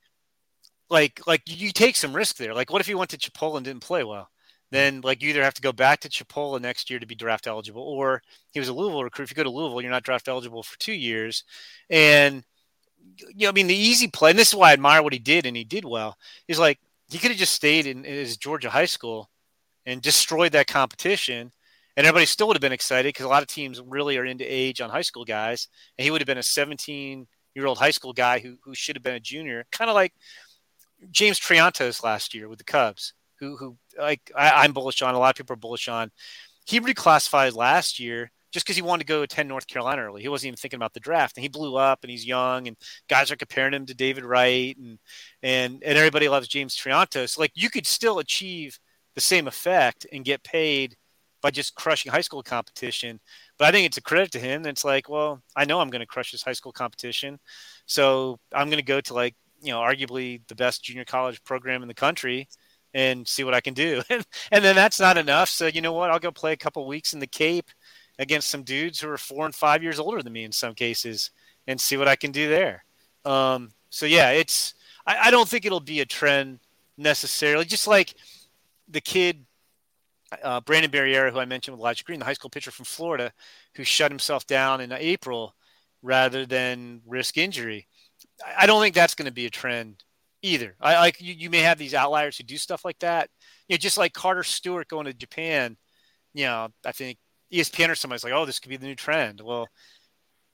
like like you take some risk there. Like, what if he went to Chipola and didn't play well? Then like you either have to go back to Chipola next year to be draft eligible, or he was a Louisville recruit. If you go to Louisville, you're not draft eligible for two years. And you know, I mean, the easy play, and this is why I admire what he did, and he did well. Is like he could have just stayed in, in his Georgia high school and destroyed that competition, and everybody still would have been excited because a lot of teams really are into age on high school guys, and he would have been a 17 year old high school guy who who should have been a junior, kind of like James Triantos last year with the Cubs, who who like I, I'm bullish on. A lot of people are bullish on. He reclassified last year just because he wanted to go attend North Carolina early. He wasn't even thinking about the draft, and he blew up, and he's young, and guys are comparing him to David Wright, and and and everybody loves James Triantos. Like you could still achieve the same effect and get paid by just crushing high school competition. But I think it's a credit to him. It's like, well, I know I'm going to crush this high school competition, so I'm going to go to like you know arguably the best junior college program in the country and see what I can do. *laughs* and then that's not enough. So you know what? I'll go play a couple weeks in the Cape against some dudes who are four and five years older than me in some cases and see what I can do there. Um, so yeah, it's I, I, don't think it'll be a trend necessarily. Just like the kid uh, Brandon Barriera, who I mentioned with Elijah Green, the high school pitcher from Florida, who shut himself down in April rather than risk injury. I, I don't think that's going to be a trend either. I like you, you may have these outliers who do stuff like that. You know, just like Carter Stewart going to Japan. You know, I think ESPN or somebody's like, oh, this could be the new trend. Well,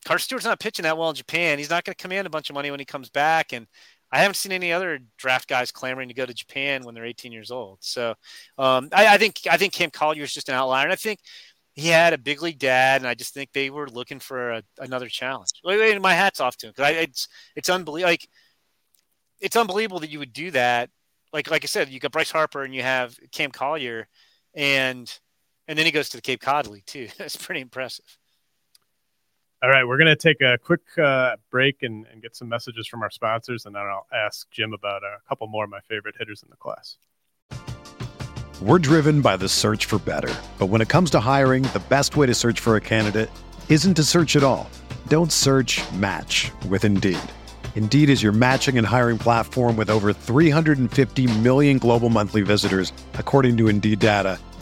Carter Stewart's not pitching that well in Japan. He's not going to command a bunch of money when he comes back. And I haven't seen any other draft guys clamoring to go to Japan when they're 18 years old. So um, I, I, think I think Cam Collier is just an outlier, and I think he had a big league dad, and I just think they were looking for a, another challenge. My hat's off to him because it's it's unbelievable. Like it's unbelievable that you would do that. Like like I said, you got Bryce Harper and you have Cam Collier, and and then he goes to the Cape Cod League too. *laughs* That's pretty impressive. All right, we're going to take a quick uh, break and, and, get some messages from our sponsors, and then I'll ask Jim about a couple more of my favorite hitters in the class. We're driven by the search for better. But when it comes to hiring, the best way to search for a candidate isn't to search at all. Don't search match with Indeed. Indeed is your matching and hiring platform with over 350 million global monthly visitors, according to Indeed data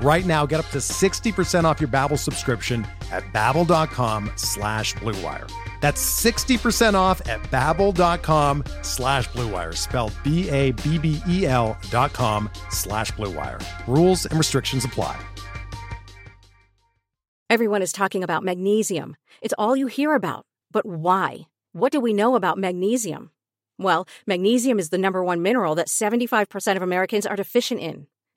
Right now, get up to 60% off your Babbel subscription at babbel.com slash bluewire. That's 60% off at babbel.com slash bluewire, spelled B-A-B-B-E-L dot com slash bluewire. Rules and restrictions apply. Everyone is talking about magnesium. It's all you hear about. But why? What do we know about magnesium? Well, magnesium is the number one mineral that 75% of Americans are deficient in.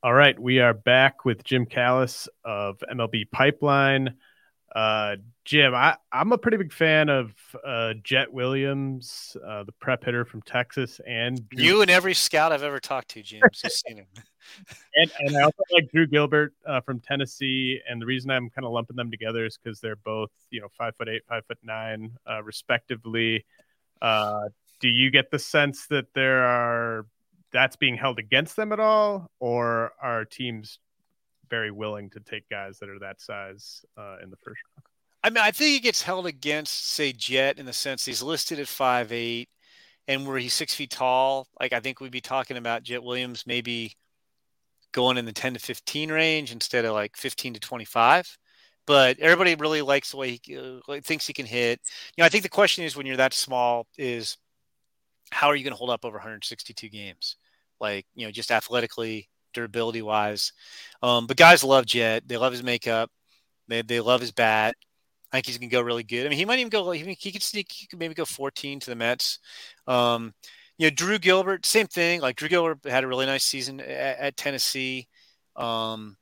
All right, we are back with Jim Callis of MLB Pipeline. Uh, Jim, I, I'm a pretty big fan of uh, Jett Williams, uh, the prep hitter from Texas, and Drew- you and every scout I've ever talked to, Jim. Just seen him. *laughs* and, and I also like Drew Gilbert uh, from Tennessee. And the reason I'm kind of lumping them together is because they're both, you know, five foot eight, five foot nine, uh, respectively. Uh, do you get the sense that there are that's being held against them at all, or are teams very willing to take guys that are that size uh, in the first round? I mean, I think he gets held against, say, Jett in the sense he's listed at five eight, and where he's six feet tall. Like I think we'd be talking about Jett Williams maybe going in the 10 to 15 range instead of like 15 to 25 but everybody really likes the way he uh, thinks he can hit you know i think the question is when you're that small is how are you going to hold up over 162 games like you know just athletically durability wise um, but guys love Jett they love his makeup they, they love his bat I think he's going to go really good. I mean, he might even go. He, he could sneak. He could maybe go 14 to the Mets. Um, you know, Drew Gilbert, same thing. Like Drew Gilbert had a really nice season at, at Tennessee. Um,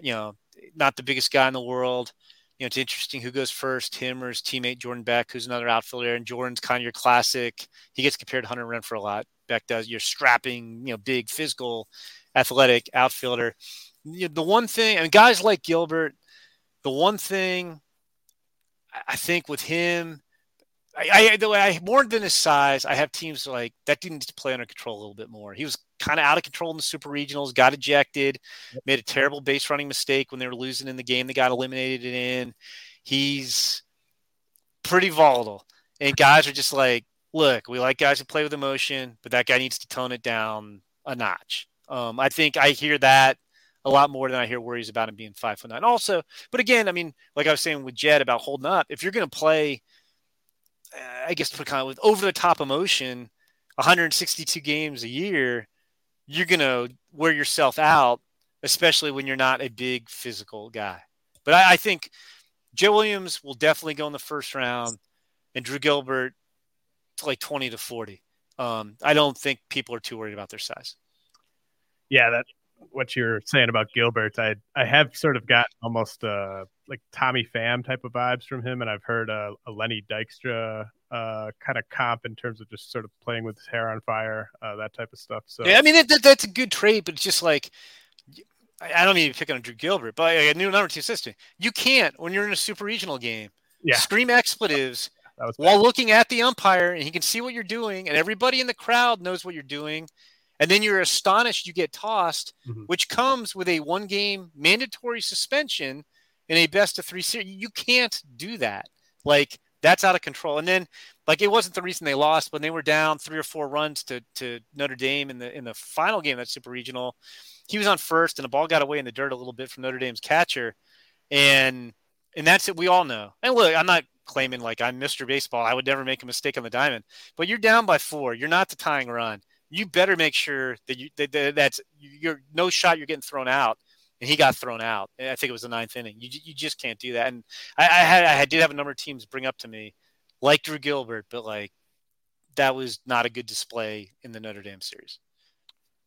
you know, not the biggest guy in the world. You know, it's interesting who goes first, him or his teammate Jordan Beck, who's another outfielder. And Jordan's kind of your classic. He gets compared to Hunter Renfroe a lot. Beck does. You're strapping, you know, big, physical, athletic outfielder. You know, the one thing, I mean, guys like Gilbert, the one thing I think with him I, I, the way I more than his size, I have teams like that didn't play under control a little bit more. He was kind of out of control in the super regionals, got ejected, made a terrible base running mistake when they were losing in the game. They got eliminated in. He's pretty volatile, and guys are just like, look, we like guys who play with emotion, but that guy needs to tone it down a notch. Um, I think I hear that a lot more than I hear worries about him being five foot nine. Also, but again, I mean, like I was saying with Jett about holding up, if you're going to play I guess to put kind of with over the top emotion, 162 games a year, you're gonna wear yourself out, especially when you're not a big physical guy. But I, I think Joe Williams will definitely go in the first round, and Drew Gilbert to like 20 to 40. Um, I don't think people are too worried about their size. Yeah, that what you're saying about Gilbert, I I have sort of got almost uh like Tommy Pham type of vibes from him, and I've heard uh, a Lenny Dykstra uh, kind of comp in terms of just sort of playing with his hair on fire, uh, that type of stuff. So yeah, I mean that, that's a good trait, but it's just like I don't mean to pick on Drew Gilbert, but a new number two system. You can't when you're in a super regional game. Yeah. Scream expletives while looking at the umpire, and he can see what you're doing, and everybody in the crowd knows what you're doing and then you're astonished you get tossed, mm-hmm. which comes with a one game mandatory suspension in a best of three series. You can't do that. Like that's out of control. And then like it wasn't the reason they lost, but they were down three or four runs to to Notre Dame in the in the final game that super regional. He was on first and the ball got away in the dirt a little bit from Notre Dame's catcher. And and that's it we all know. And look, I'm not claiming like I'm Mr. Baseball. I would never make a mistake on the diamond. But you're down by four. You're not the tying run you better make sure that you that that's you're no shot you're getting thrown out. And he got thrown out. I think it was the ninth inning. You you just can't do that. And I, I had I did have a number of teams bring up to me, like Drew Gilbert, but like that was not a good display in the Notre Dame series.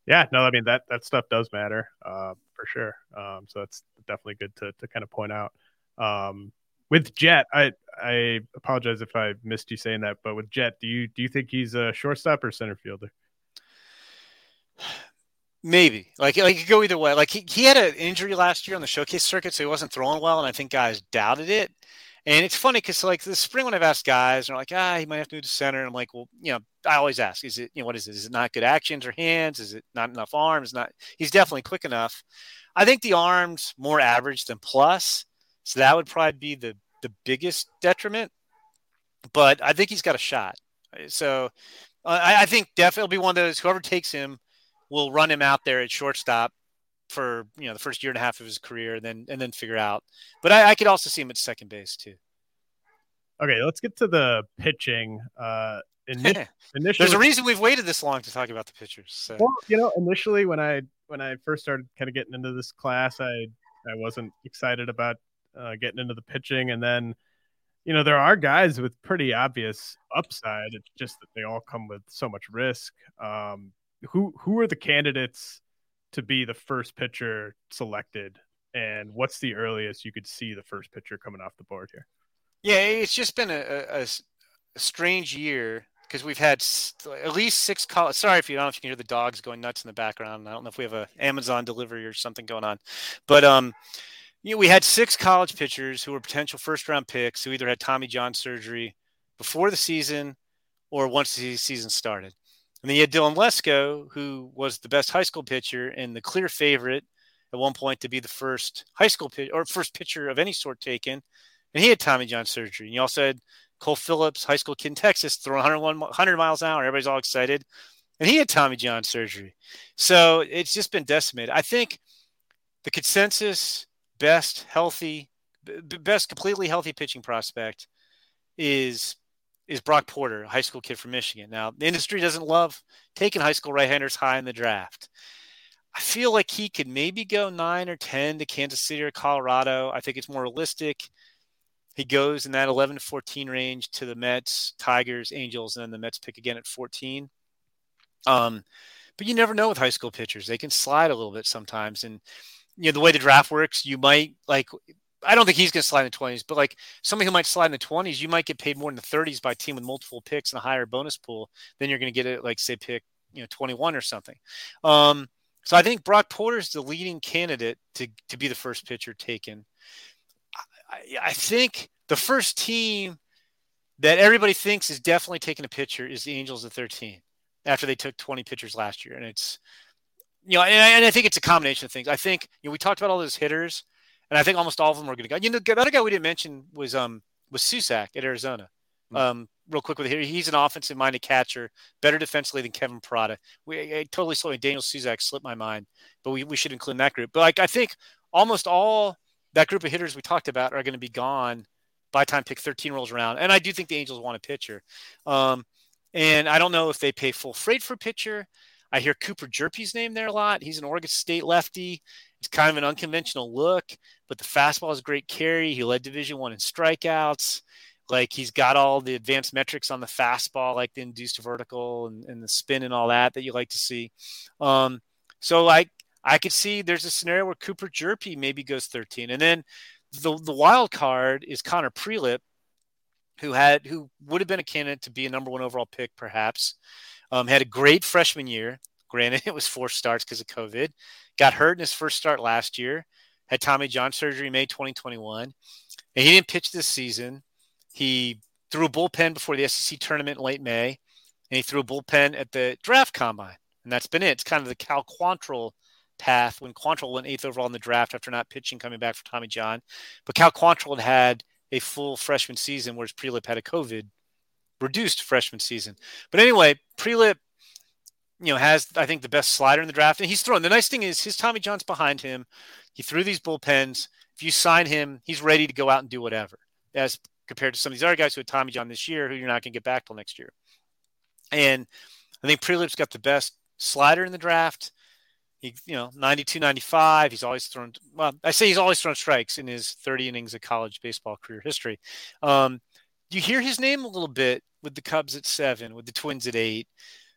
Yeah, no, I mean that that stuff does matter uh, for sure. Um, so that's definitely good to to kind of point out. Um, with Jett, I I apologize if I missed you saying that, but with Jett, do you do you think he's a shortstop or center fielder? *sighs* *sighs* *sighs* Maybe like like it could go either way. Like he, he had an injury last year on the showcase circuit, so he wasn't throwing well, and I think guys doubted it. And it's funny because like the spring when I've asked guys, they're like, ah, he might have to move to center. And I'm like, well, you know, I always ask, is it, you know, what is it? Is it not good actions or hands? Is it not enough arms? Not he's definitely quick enough. I think the arms more average than plus. So that would probably be the the biggest detriment. But I think he's got a shot. So uh, I, I think definitely be one of those whoever takes him will run him out there at shortstop for you know the first year and a half of his career, and then and then figure out. But I, I could also see him at second base too. Okay, let's get to the pitching. Uh, initially, *laughs* there's a reason we've waited this long to talk about the pitchers. So. Well, you know, initially when I when I first started kind of getting into this class, I I wasn't excited about uh, getting into the pitching, and then you know there are guys with pretty obvious upside. It's just that they all come with so much risk. Um, who who are the candidates to be the first pitcher selected, and what's the earliest you could see the first pitcher coming off the board here? Yeah, it's just been a, a, a strange year because we've had at least six college. Sorry if you don't know if you can hear the dogs going nuts in the background. I don't know if we have a Amazon delivery or something going on, but um, you know, we had six college pitchers who were potential first round picks who either had Tommy John surgery before the season or once the season started. And then you had Dylan Lesko, who was the best high school pitcher and the clear favorite at one point to be the first high school pitch or first pitcher of any sort taken. And he had Tommy John surgery. And you also had Cole Phillips, high school kid in Texas, throwing 101, 100 miles an hour. Everybody's all excited. And he had Tommy John surgery. So it's just been decimated. I think the consensus best healthy, best completely healthy pitching prospect is is Brock Porter, a high school kid from Michigan. Now, the industry doesn't love taking high school right-handers high in the draft. I feel like he could maybe go nine or 10 to Kansas City or Colorado. I think it's more realistic. He goes in that 11 to 14 range to the Mets, Tigers, Angels, and then the Mets pick again at 14. Um, but you never know with high school pitchers. They can slide a little bit sometimes. And, you know, the way the draft works, you might like I don't think he's going to slide in the 20s, but like somebody who might slide in the 20s, you might get paid more in the 30s by a team with multiple picks and a higher bonus pool than you're going to get it, like say pick, you know, 21 or something. Um, so I think Brock Porter is the leading candidate to, to be the first pitcher taken. I, I think the first team that everybody thinks is definitely taking a pitcher is the Angels at 13 after they took 20 pitchers last year. And it's, you know, and I, and I think it's a combination of things. I think, you know, we talked about all those hitters – and I think almost all of them are going to go. You know, the other guy we didn't mention was um was Susac at Arizona. Mm-hmm. Um, real quick with here, he's an offensive minded catcher, better defensively than Kevin Parada. We I totally saw Daniel Susac slipped my mind, but we, we should include that group. But like I think almost all that group of hitters we talked about are going to be gone by time pick 13 rolls around. And I do think the Angels want a pitcher. Um, and I don't know if they pay full freight for pitcher. I hear Cooper Hjerpe's name there a lot. He's an Oregon State lefty. It's kind of an unconventional look, but the fastball is great carry. He led Division One in strikeouts. Like he's got all the advanced metrics on the fastball, like the induced vertical and, and the spin and all that that you like to see. Um, so like I could see there's a scenario where Cooper Hjerpe maybe goes 13, and then the the wild card is Connor Prielipp, who had who would have been a candidate to be a number one overall pick, perhaps. Um, had a great freshman year. Granted, *laughs* it was four starts because of COVID. Got hurt in his first start last year. Had Tommy John surgery May 2021. And he didn't pitch this season. He threw a bullpen before the SEC tournament in late May. And he threw a bullpen at the draft combine. And that's been it. It's kind of the Cal Quantrill path when Quantrill went eighth overall in the draft after not pitching coming back for Tommy John. But Cal Quantrill had had a full freshman season, whereas Prielipp had a COVID reduced freshman season. But anyway, Prielipp you know, has I think the best slider in the draft, and he's throwing. The nice thing is his Tommy John's behind him. He threw these bullpens. If you sign him, he's ready to go out and do whatever. As compared to some of these other guys who had Tommy John this year, who you're not going to get back till next year. And I think Prielipp's got the best slider in the draft. He, you know, 92, 95. He's always thrown, well, I say he's always thrown strikes in his 30 innings of college baseball career history. Um, you hear his name a little bit with the Cubs at seven, with the Twins at eight.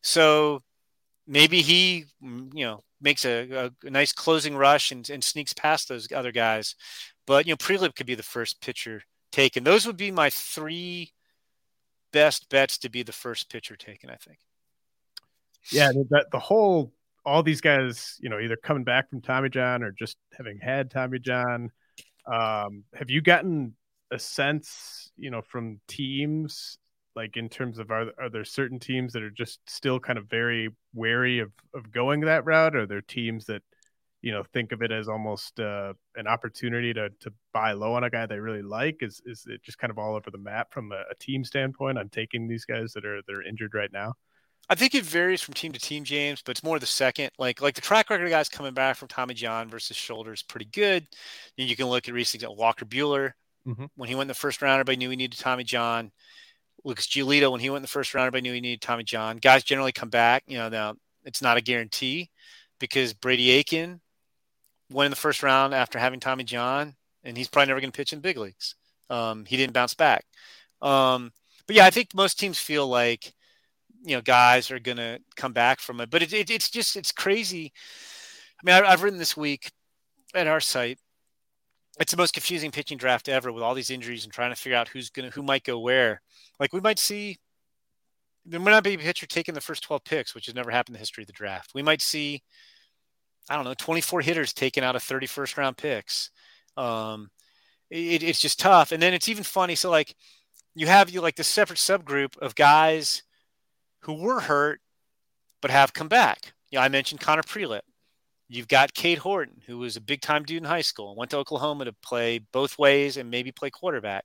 So maybe he, you know, makes a, a, nice closing rush and, and, sneaks past those other guys. But you know, Prielipp could be the first pitcher taken. Those would be my three best bets to be the first pitcher taken. I think. Yeah, the whole all these guys, you know, either coming back from Tommy John or just having had Tommy John. Um, have you gotten a sense, you know, from teams, like in terms of are are there certain teams that are just still kind of very wary of of going that route? Or are there teams that you know think of it as almost uh, an opportunity to to buy low on a guy they really like? Is is it just kind of all over the map from a, a team standpoint on taking these guys that are that are injured right now? I think it varies from team to team, James, but it's more the second. Like like the track record of guys coming back from Tommy John versus shoulder is pretty good. And you can look at recent Walker Buehler. mm-hmm. when he went in the first round. Everybody knew he needed Tommy John. Lucas Giolito when he went in the first round, everybody knew he needed Tommy John. Guys generally come back. You know, now it's not a guarantee because Brady Aiken went in the first round after having Tommy John, and he's probably never going to pitch in big leagues. Um, he didn't bounce back. Um, but yeah, I think most teams feel like you know guys are going to come back from it. But it, it, it's just it's crazy. I mean, I, I've written this week at our site. It's the most confusing pitching draft ever with all these injuries and trying to figure out who's gonna who might go where. Like we might see there might not be a pitcher taking the first 12 picks, which has never happened in the history of the draft. We might see, I don't know, 24 hitters taken out of 31st round picks. Um, it, it's just tough. And then it's even funny. So like you have you like this separate subgroup of guys who were hurt but have come back. Yeah, I mentioned Connor Prielipp. You've got Cade Horton, who was a big time dude in high school, went to Oklahoma to play both ways and maybe play quarterback.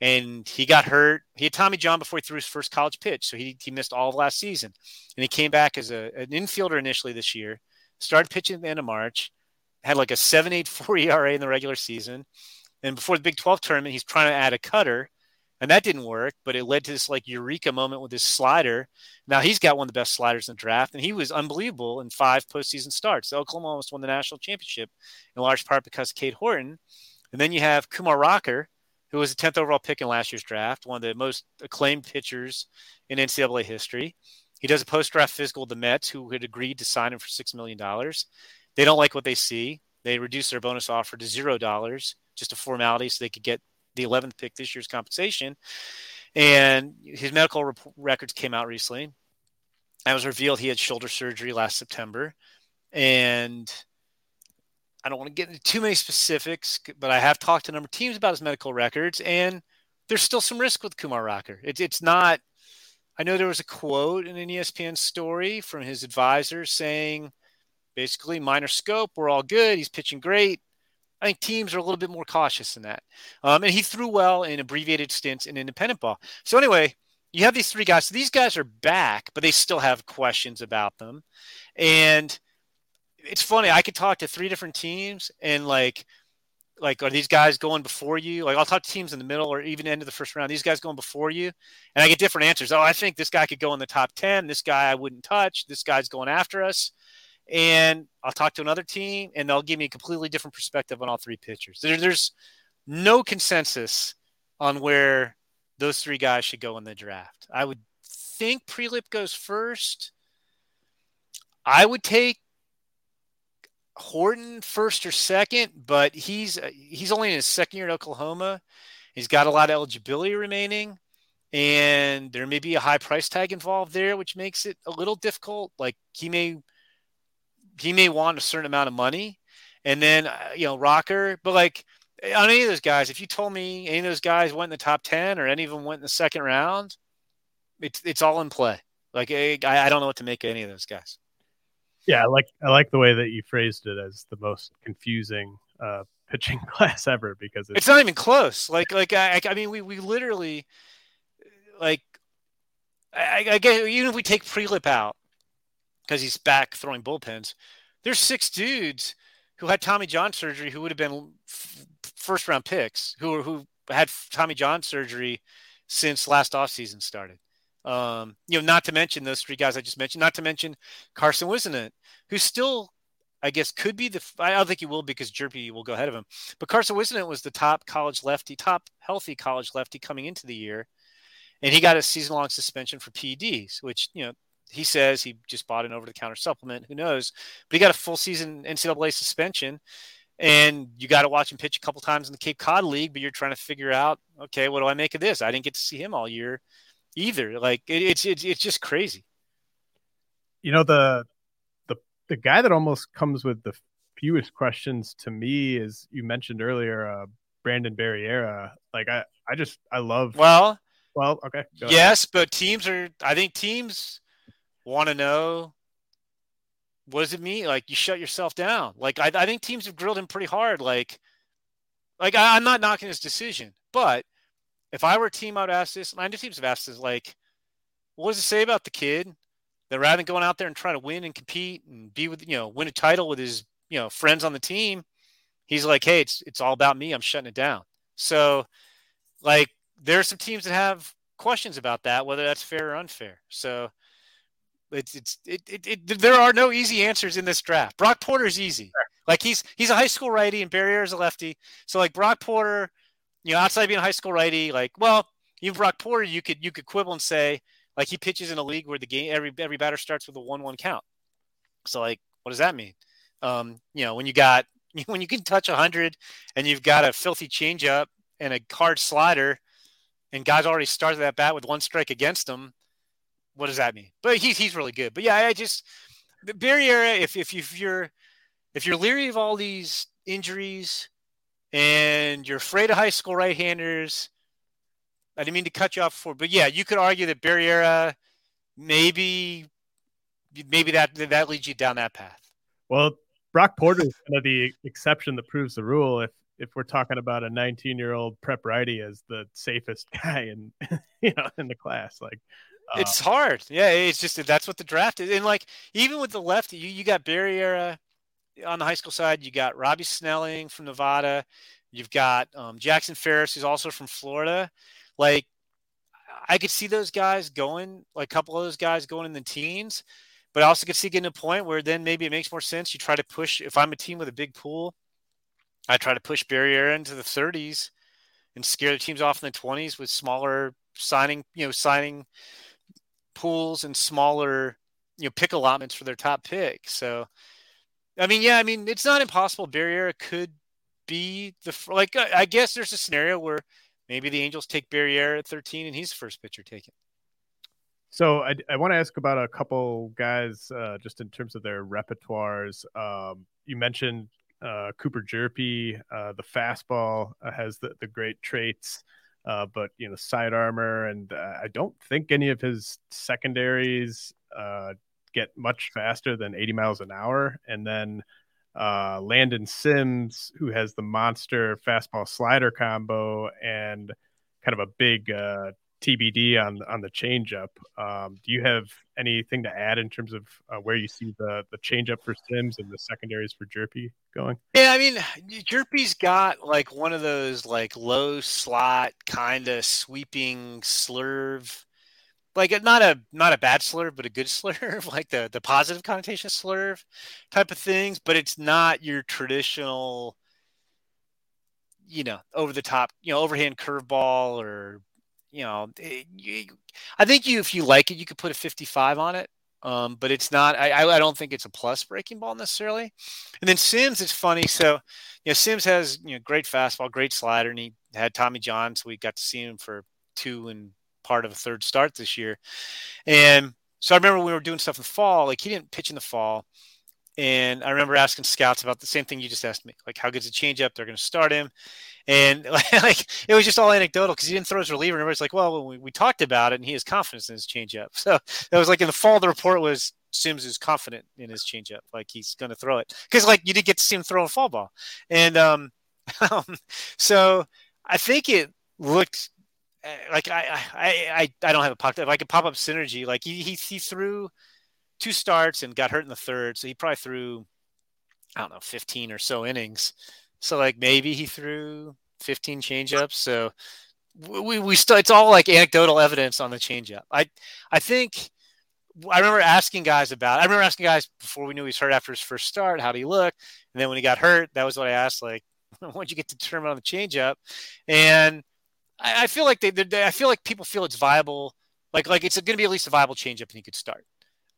And he got hurt. He had Tommy John before he threw his first college pitch, so he, he missed all of last season. And he came back as a, an infielder initially this year, started pitching at the end of March, had like a 7.84 ERA in the regular season. And before the Big 12 tournament, he's trying to add a cutter and that didn't work, but it led to this like eureka moment with this slider. Now he's got one of the best sliders in the draft, and he was unbelievable in five postseason starts. Oklahoma almost won the national championship in large part because of Cade Horton. And then you have Kumar Rocker, who was the 10th overall pick in last year's draft, one of the most acclaimed pitchers in NCAA history. He does a post draft physical with the Mets, who had agreed to sign him for $6 million. They don't like what they see. They reduce their bonus offer to $0, just a formality so they could get the 11th pick this year's compensation. And his medical rep- records came out recently. I was revealed he had shoulder surgery last September. And I don't want to get into too many specifics, but I have talked to a number of teams about his medical records, and there's still some risk with Kumar Rocker. It, it's not. I know there was a quote in an ESPN story from his advisor saying, basically, minor scope, we're all good. He's pitching great. I think teams are a little bit more cautious than that. Um, and he threw well in abbreviated stints in independent ball. So anyway, you have these three guys. So these guys are back, but they still have questions about them. And it's funny. I could talk to three different teams and like, like are these guys going before you? Like I'll talk to teams in the middle or even end of the first round. These guys going before you, and I get different answers. Oh, I think this guy could go in the top ten. This guy I wouldn't touch. This guy's going after us and I'll talk to another team and they'll give me a completely different perspective on all three pitchers. There, there's no consensus on where those three guys should go in the draft. I would think Prielipp goes first. I would take Horton first or second, but he's uh, he's only in his second year at Oklahoma. He's got a lot of eligibility remaining, and there may be a high price tag involved there, which makes it a little difficult. Like he may he may want a certain amount of money, and then uh, you know Rocker, but like on any of those guys, if you told me any of those guys went in the top ten or any of them went in the second round, it's it's all in play. Like I, I don't know what to make of any of those guys. Yeah, I like I like the way that you phrased it as the most confusing uh, pitching *laughs* class ever because it's, it's not even close. Like like I, I mean we we literally like I, I get even if we take Prielipp out, because he's back throwing bullpens. There's six dudes who had Tommy John surgery who would have been f- first round picks who who had Tommy John surgery since last offseason started. Um, you know, not to mention those three guys I just mentioned, not to mention Carson Whisenant, who still, I guess, could be the. I don't think he will because Hjerpe will go ahead of him. But Carson Whisenant was the top college lefty, top healthy college lefty coming into the year, and he got a season long suspension for PEDs, which you know he says he just bought an over the counter supplement. Who knows? But he got a full season NCAA suspension, and you got to watch him pitch a couple times in the Cape Cod League. But you're trying to figure out, okay, what do I make of this? I didn't get to see him all year either. Like it, it's it's it's just crazy. You know the the the guy that almost comes with the fewest questions to me is you mentioned earlier, uh, Brandon Barriera. Like I, I just I love. Well, well, okay. Yes, but teams are. I think teams want to know what does it mean? Like you shut yourself down. Like I, I think teams have grilled him pretty hard. Like, like I, am not knocking his decision, but if I were a team, I'd ask this. And I know teams have asked this. Like, what does it say about the kid that rather than going out there and trying to win and compete and be with you know win a title with his you know friends on the team, he's like, hey, it's it's all about me. I'm shutting it down. So, like, there are some teams that have questions about that, whether that's fair or unfair. So it's it's it, it, it there are no easy answers in this draft. Brock Porter is easy. Like he's he's a high school righty and Barriera is a lefty. So like Brock Porter, you know, outside being a high school righty, like well, even Brock Porter, you could you could quibble and say like he pitches in a league where the game every every batter starts with a one one count. So like, what does that mean? Um, you know, when you got *laughs* when you can touch hundred and you've got a filthy changeup and a hard slider, and guys already started that bat with one strike against them what does that mean? But he's he's really good. But yeah, I just Barriera. If if if you're if you're leery of all these injuries and you're afraid of high school right-handers, I didn't mean to cut you off before, but yeah, you could argue that Barriera maybe maybe that that leads you down that path. Well, Brock Porter is kind of the exception that proves the rule. If if we're talking about a 19 year old prep righty as the safest *laughs* guy in *laughs* you know in the class, like it's um, hard. Yeah, it's just that's what the draft is. And like even with the left, you you got Barriera on the high school side. You got Robbie Snelling from Nevada. You've got um, Jackson Ferris, who's also from Florida. Like I could see those guys going, like a couple of those guys going in the teens. But I also could see getting a point where then maybe it makes more sense. You try to push. If I'm a team with a big pool, I try to push Barriera into the 30s and scare the teams off in the 20s with smaller signing, you know, signing pools and smaller, you know, pick allotments for their top pick. So, I mean, yeah, I mean, it's not impossible. Barriera could be the like. I guess there's a scenario where maybe the Angels take Barriera at 13 and he's the first pitcher taken. So I, I want to ask about a couple guys uh, just in terms of their repertoires. Um, you mentioned uh, Cooper Hjerpe, uh, the fastball uh, has the, the great traits uh, but you know side armor, and uh, I don't think any of his secondaries uh, get much faster than 80 miles an hour. And then uh, Landon Sims, who has the monster fastball slider combo and kind of a big uh, TBD on on the changeup. Um, do you have anything to add in terms of uh, where you see the the changeup for Sims and the secondaries for Hjerpe going? Yeah, I mean, Hjerpe's got like one of those like low slot kind of sweeping slurve, like not a not a bad slurve, but a good *laughs* slurve, like the the positive connotation slurve type of things. But it's not your traditional you know, over the top, you know, overhand curveball or you know, eh, you, I think you if you like it, you could put a 55 on it. Um, but it's not. I, I don't think it's a plus breaking ball necessarily. And then Sims, it's funny. So, you know, Sims has you know great fastball, great slider, and he had Tommy John, so we got to see him for two and part of a third start this year. And so I remember we were doing stuff in the fall, like he didn't pitch in the fall. And I remember asking scouts about the same thing you just asked me, like how good's the changeup? They're going to start him, and *laughs* like it was just all anecdotal because he didn't throw his reliever. And everybody's like, well, we, we talked about it, and he has confidence in his changeup. *laughs* So that was like in the fall. The report was Sims is confident in his changeup, like he's going to throw it because like you did get to see him throw a fall ball, and um, *laughs* um so I think it looked eh, like I I I, I don't have a pocket. If I could pop up synergy, like he he, he threw two starts and got hurt in the third. So he probably threw, I don't know, 15 or so innings. So like maybe he threw 15 changeups. So we, we still, it's all like anecdotal evidence on the changeup. I, I think I remember asking guys about, I remember asking guys before we knew he was hurt after his first start, how did he look? And then when he got hurt, that was what I asked, like, *laughs* what'd you get to determine on the changeup? And I, I feel like they, they, I feel like people feel it's viable. Like, like it's going to be at least a viable changeup and he could start.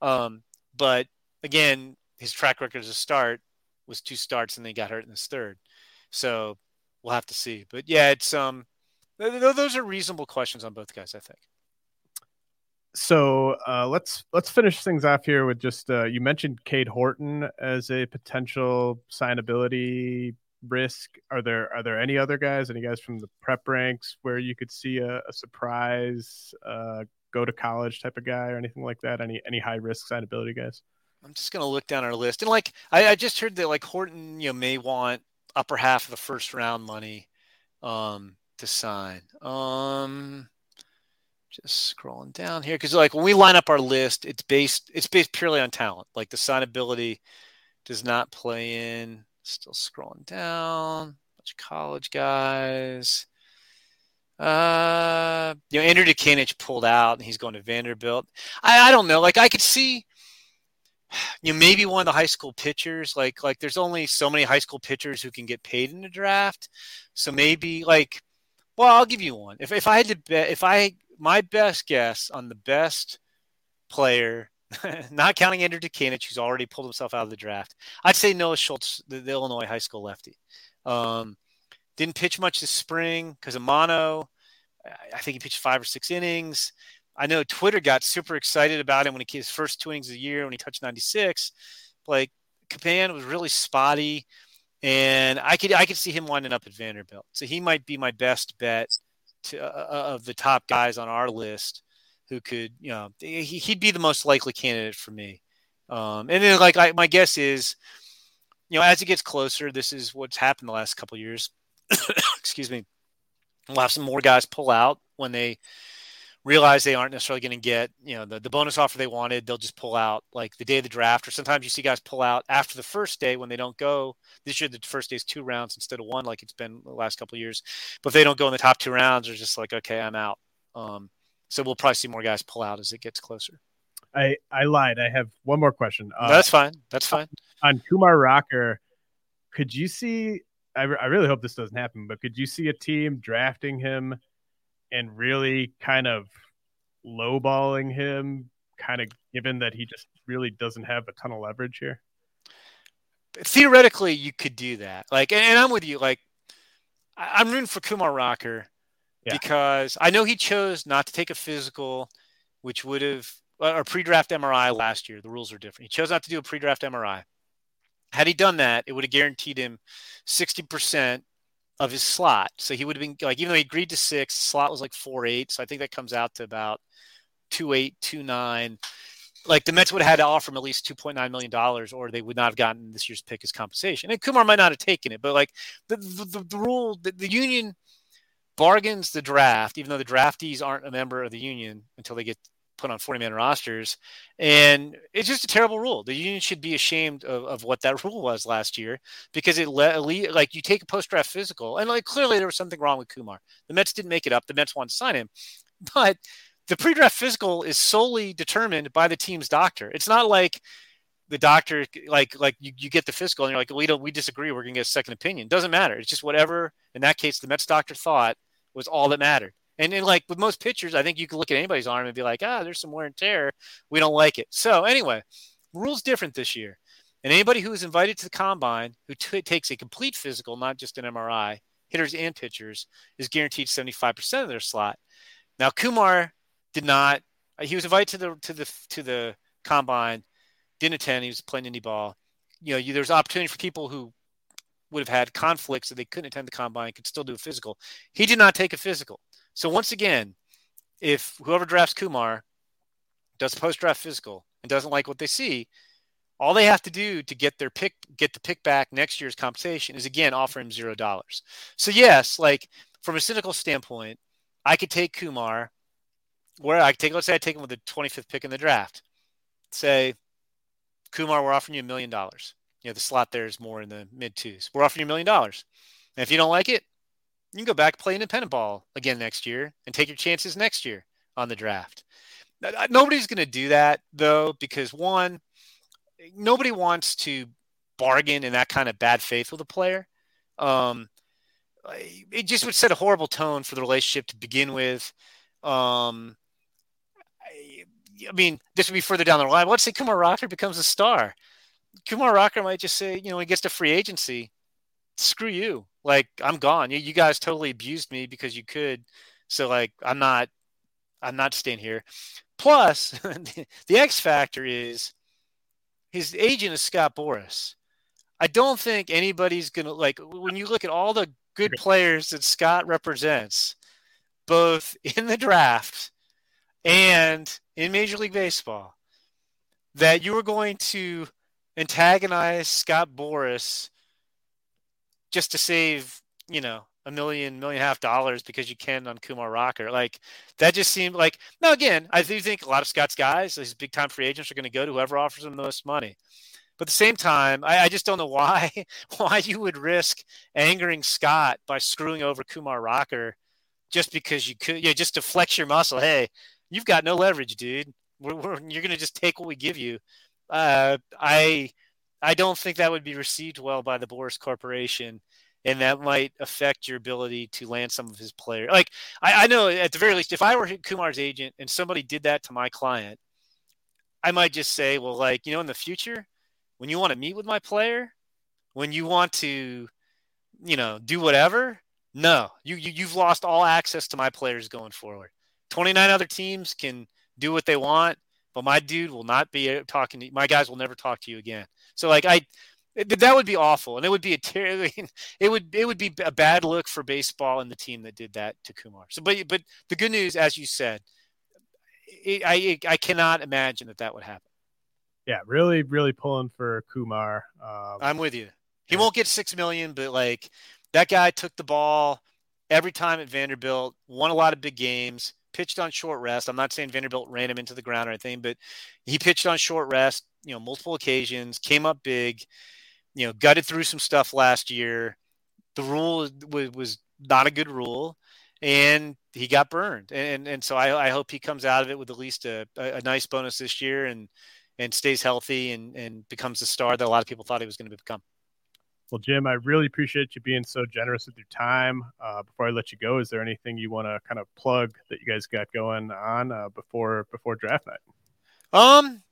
Um, but again, his track record as a start was two starts and then he got hurt in his third. So we'll have to see. But yeah, it's um, those are reasonable questions on both guys, I think. so uh, let's let's finish things off here with just uh, you mentioned Cade Horton as a potential signability risk. Are there are there any other guys? Any guys from the prep ranks where you could see a, a surprise uh, go to college type of guy or anything like that? Any any high risk signability guys? I'm just gonna look down our list and like I, I just heard that like Horton you know may want upper half of the first round money um, to sign. Um, just scrolling down here because like when we line up our list, it's based it's based purely on talent. Like the signability does not play in. Still scrolling down. Bunch of college guys. Uh, you know, Andrew Dutkanych pulled out and he's going to Vanderbilt. I, I don't know. Like I could see, you know, maybe one of the high school pitchers. Like like there's only so many high school pitchers who can get paid in the draft. So maybe like, well, I'll give you one. If if I had to bet, if I my best guess on the best player, *laughs* not counting Andrew Dutkanych, who's already pulled himself out of the draft, I'd say Noah Schultz, the, the Illinois high school lefty. Um, didn't pitch much this spring because of mono. I think he pitched five or six innings. I know Twitter got super excited about him when he his first two innings of the year when he touched 96. Like Capan was really spotty, and I could I could see him winding up at Vanderbilt. So he might be my best bet to, uh, uh, of the top guys on our list who could, you know, he, would be the most likely candidate for me. Um, and then, like, I, my guess is, you know, as it gets closer, this is what's happened the last couple years. *coughs* Excuse me. We'll have some more guys pull out when they realize they aren't necessarily going to get you know the, the bonus offer they wanted they'll just pull out like the day of the draft or sometimes you see guys pull out after the first day when they don't go. This year the first day is two rounds instead of one like it's been the last couple years. But if they don't go in the top two rounds they're just like okay i'm out. Um, so we'll probably see more guys pull out as it gets closer. I i lied. I have one more question. Uh, that's fine. That's fine. on kumar rocker could you see I, I really hope this doesn't happen but could you see a team drafting him and really kind of lowballing him, kind of given that he just really doesn't have a ton of leverage here? Theoretically, you could do that. Like, and, and I'm with you. Like, I, am rooting for Kumar Rocker yeah. because I know he chose not to take a physical, which would have or pre-draft MRI last year. The rules are different. He chose not to do a pre-draft MRI. Had he done that, it would have guaranteed him 60% of his slot. So he would have been like, even though he agreed to six, slot was like four eight. So I think that comes out to about two eight, two nine. Like the Mets would have had to offer him at least two point nine million dollars, or they would not have gotten this year's pick as compensation. And Kumar might not have taken it, but like the the, the rule, the, the union bargains the draft, even though the draftees aren't a member of the union until they get put on 40 man rosters. And it's just a terrible rule. The union should be ashamed of, of what that *laughs* rule was last year because it let like you take a post draft physical and like clearly there was something wrong with Kumar. The Mets didn't make it up. The Mets wanted to sign him, *laughs* but the pre draft physical is solely determined by the team's doctor. It's not like the doctor like like you, you get the physical and you're like we don't we disagree we're gonna get a second opinion doesn't matter it's just whatever in that case the mets doctor thought was all that mattered and, and like with most pitchers, I think you can look at anybody's arm and be like, ah, there's some wear and tear. We don't like it. So anyway, rules different this year. And anybody who is invited to the combine who t- takes a complete physical, not just an MRI, hitters and pitchers, is guaranteed 75% of their slot. Now Kumar did not. He was invited to the to the to the combine, didn't attend. He was playing indie ball. You know, you, there's opportunity for people who would have had conflicts that they couldn't attend the combine could still do a physical. He did not take a physical. So once again, if whoever drafts Kumar does post draft physical and doesn't like what they see, all they have to do to get their pick, get the pick back next year's compensation is again offer him zero dollars. So yes, like from a cynical standpoint, I could take Kumar, where I take, let's say I take him with the 25th pick in the draft. Say, Kumar, we're offering you a million dollars. You know, the slot there is more in the mid twos. We're offering you a million dollars. And if you don't like it, you can go back play independent ball again next year and take your chances next year on the draft. Nobody's going to do that though, because one, nobody wants to bargain in that kind of bad faith with a player. Um, it just would set a horrible tone for the relationship to begin with. Um, I, I mean, this would be further down the line. Let's say Kumar Rocker becomes a star. Kumar Rocker might just say, you know, he gets to free agency, screw you like I'm gone. You, you guys totally abused me because you could. So like I'm not I'm not staying here. Plus, *laughs* the X factor is his agent is Scott Boras. I don't think anybody's gonna like when you look at all the good players that Scott represents, both in the draft and in Major League Baseball, that you are going to antagonize Scott Boras just to save, you know, a million, million and a half dollars because you can on Kumar Rocker. Like that just seemed like now again, I do think a lot of Scott's guys, these big time free agents, are going to go to whoever offers them the most money. But at the same time, I, I, just don't know why *laughs* why you would risk angering Scott by screwing over Kumar Rocker just because you could, yeah, just to flex your muscle. Hey, you've got no leverage, dude. We're, we're, you're going to just take what we give you. Uh, I I don't think that would be received well by the Boras Corporation, and that might affect your ability to land some of his players. Like I, I know at the very least, if I were Kumar's agent and somebody did that to my client, I might just say, well, like you know, in the future when you want to meet with my player, when you want to, you know, do whatever, no, you, you you've lost all access to my players going forward. 29 other teams can do what they want, but my dude will not be talking to my guys will never talk to you again. So like I that would be awful and it would be a ter- *laughs* it would it would be a bad look for baseball and the team that did that to Kumar. So but but the good news as you said I I cannot imagine that that would happen yeah, really, really pulling for Kumar. Um, I'm with you. He yeah. won't get six million, but like that guy took the ball every time at Vanderbilt, won a lot of big games, pitched on short rest. I'm not saying Vanderbilt ran him into the ground or anything, but he pitched on short rest, you know, multiple occasions, came up big, you know, gutted through some stuff last year. The rule was, was not a good rule, and he got burned. And and so I, I hope he comes out of it with at least a, a nice bonus this year and and stays healthy and, and becomes the star that a lot of people thought he was going to become. Well, Jim, I really appreciate you being so generous with your time. Uh, before I let you go, is there anything you want to kind of plug that you guys got going on uh, before before draft night? Um,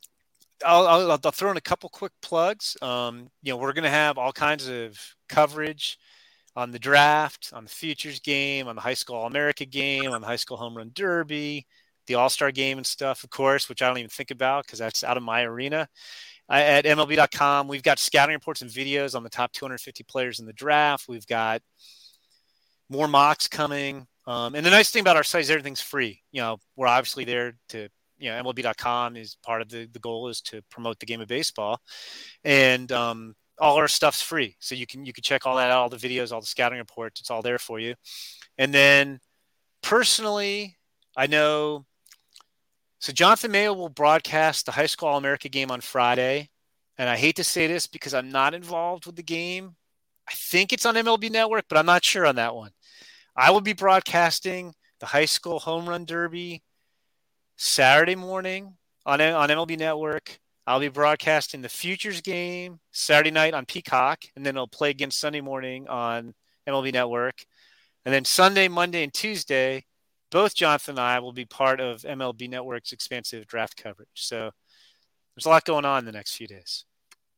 I'll, I'll, I'll, throw in a couple quick plugs. Um, you know, we're going to have all kinds of coverage on the draft, on the futures game, on the high school All America game, on the high school home run derby, the All Star game and stuff, of course, which I don't even think about because that's out of my arena. At MLB.com, we've got scouting reports and videos on the top 250 players in the draft. We've got more mocks coming. Um, and the nice thing about our site is everything's free. You know, we're obviously there to, you know, MLB.com is part of the, the goal is to promote the game of baseball. And um, all our stuff's free. So you can you can check all that out, all the videos, all the scouting reports. It's all there for you. And then personally, I know so Jonathan Mayo will broadcast the high school All America game on Friday. And I hate to say this because I'm not involved with the game. I think it's on MLB Network, but I'm not sure on that one. I will be broadcasting the high school home run derby Saturday morning on, on MLB Network. I'll be broadcasting the Futures game Saturday night on Peacock, and then it'll play again Sunday morning on MLB Network. And then Sunday, Monday, and Tuesday, both Jonathan and I will be part of MLB Network's expansive draft coverage. So there's a lot going on in the next few days.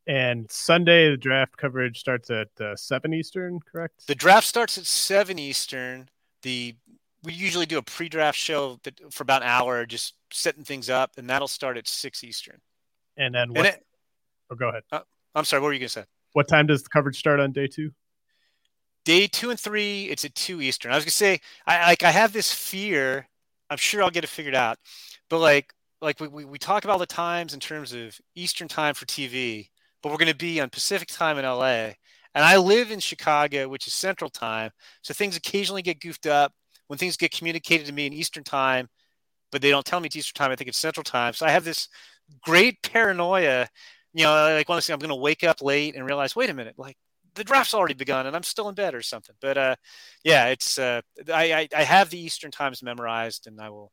And Sunday, the draft coverage starts at uh, seven Eastern, correct? The draft starts at seven Eastern. The we usually do a pre-draft show for about an hour, just setting things up, and that'll start at six Eastern. And then what? And it, oh, go ahead. Uh, I'm sorry. What were you going to say? What time does the coverage start on day two? Day two and three, it's at two Eastern. I was gonna say, I like I have this fear. I'm sure I'll get it figured out, but like like we, we, we talk about the times in terms of Eastern time for TV, but we're to be on Pacific time in LA. And I live in Chicago, which is Central time. So things occasionally get goofed up when things get communicated to me in Eastern time, but they don't tell me it's Eastern time. I think it's Central time. So I have this great paranoia. You know, like one honestly, I'm going to wake up late and realize, wait a minute, like the draft's already begun and I'm still in bed or something. But uh, yeah, it's uh, I, I, I have the Eastern times memorized and I will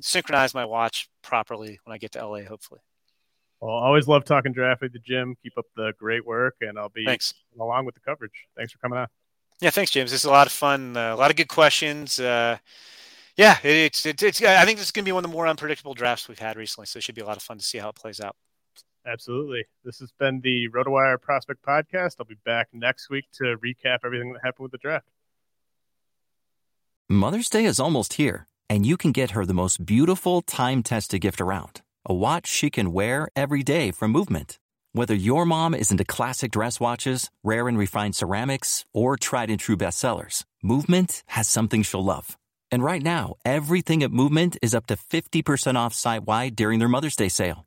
synchronize my watch properly when I get to LA. Hopefully. Well, always love talking draft with the Jim. Keep up the great work, and I'll be thanks along with the coverage. Thanks for coming on. Yeah, thanks, James. This is a lot of fun. Uh, a lot of good questions. Uh, yeah, it, it's, it's it's. I think this is going to be one of the more unpredictable drafts we've had recently. So it should be a lot of fun to see how it plays out. Absolutely. This has been the RotoWire Prospect Podcast. I'll be back next week to recap everything that happened with the draft. Mother's Day is almost here And you can get her the most beautiful time tested gift around a watch she can wear every day from Movement. Whether your mom is into classic dress watches, rare and refined ceramics, or tried and true bestsellers, Movement has something she'll love. And right now, everything at Movement is up to 50% off site wide during their Mother's Day sale.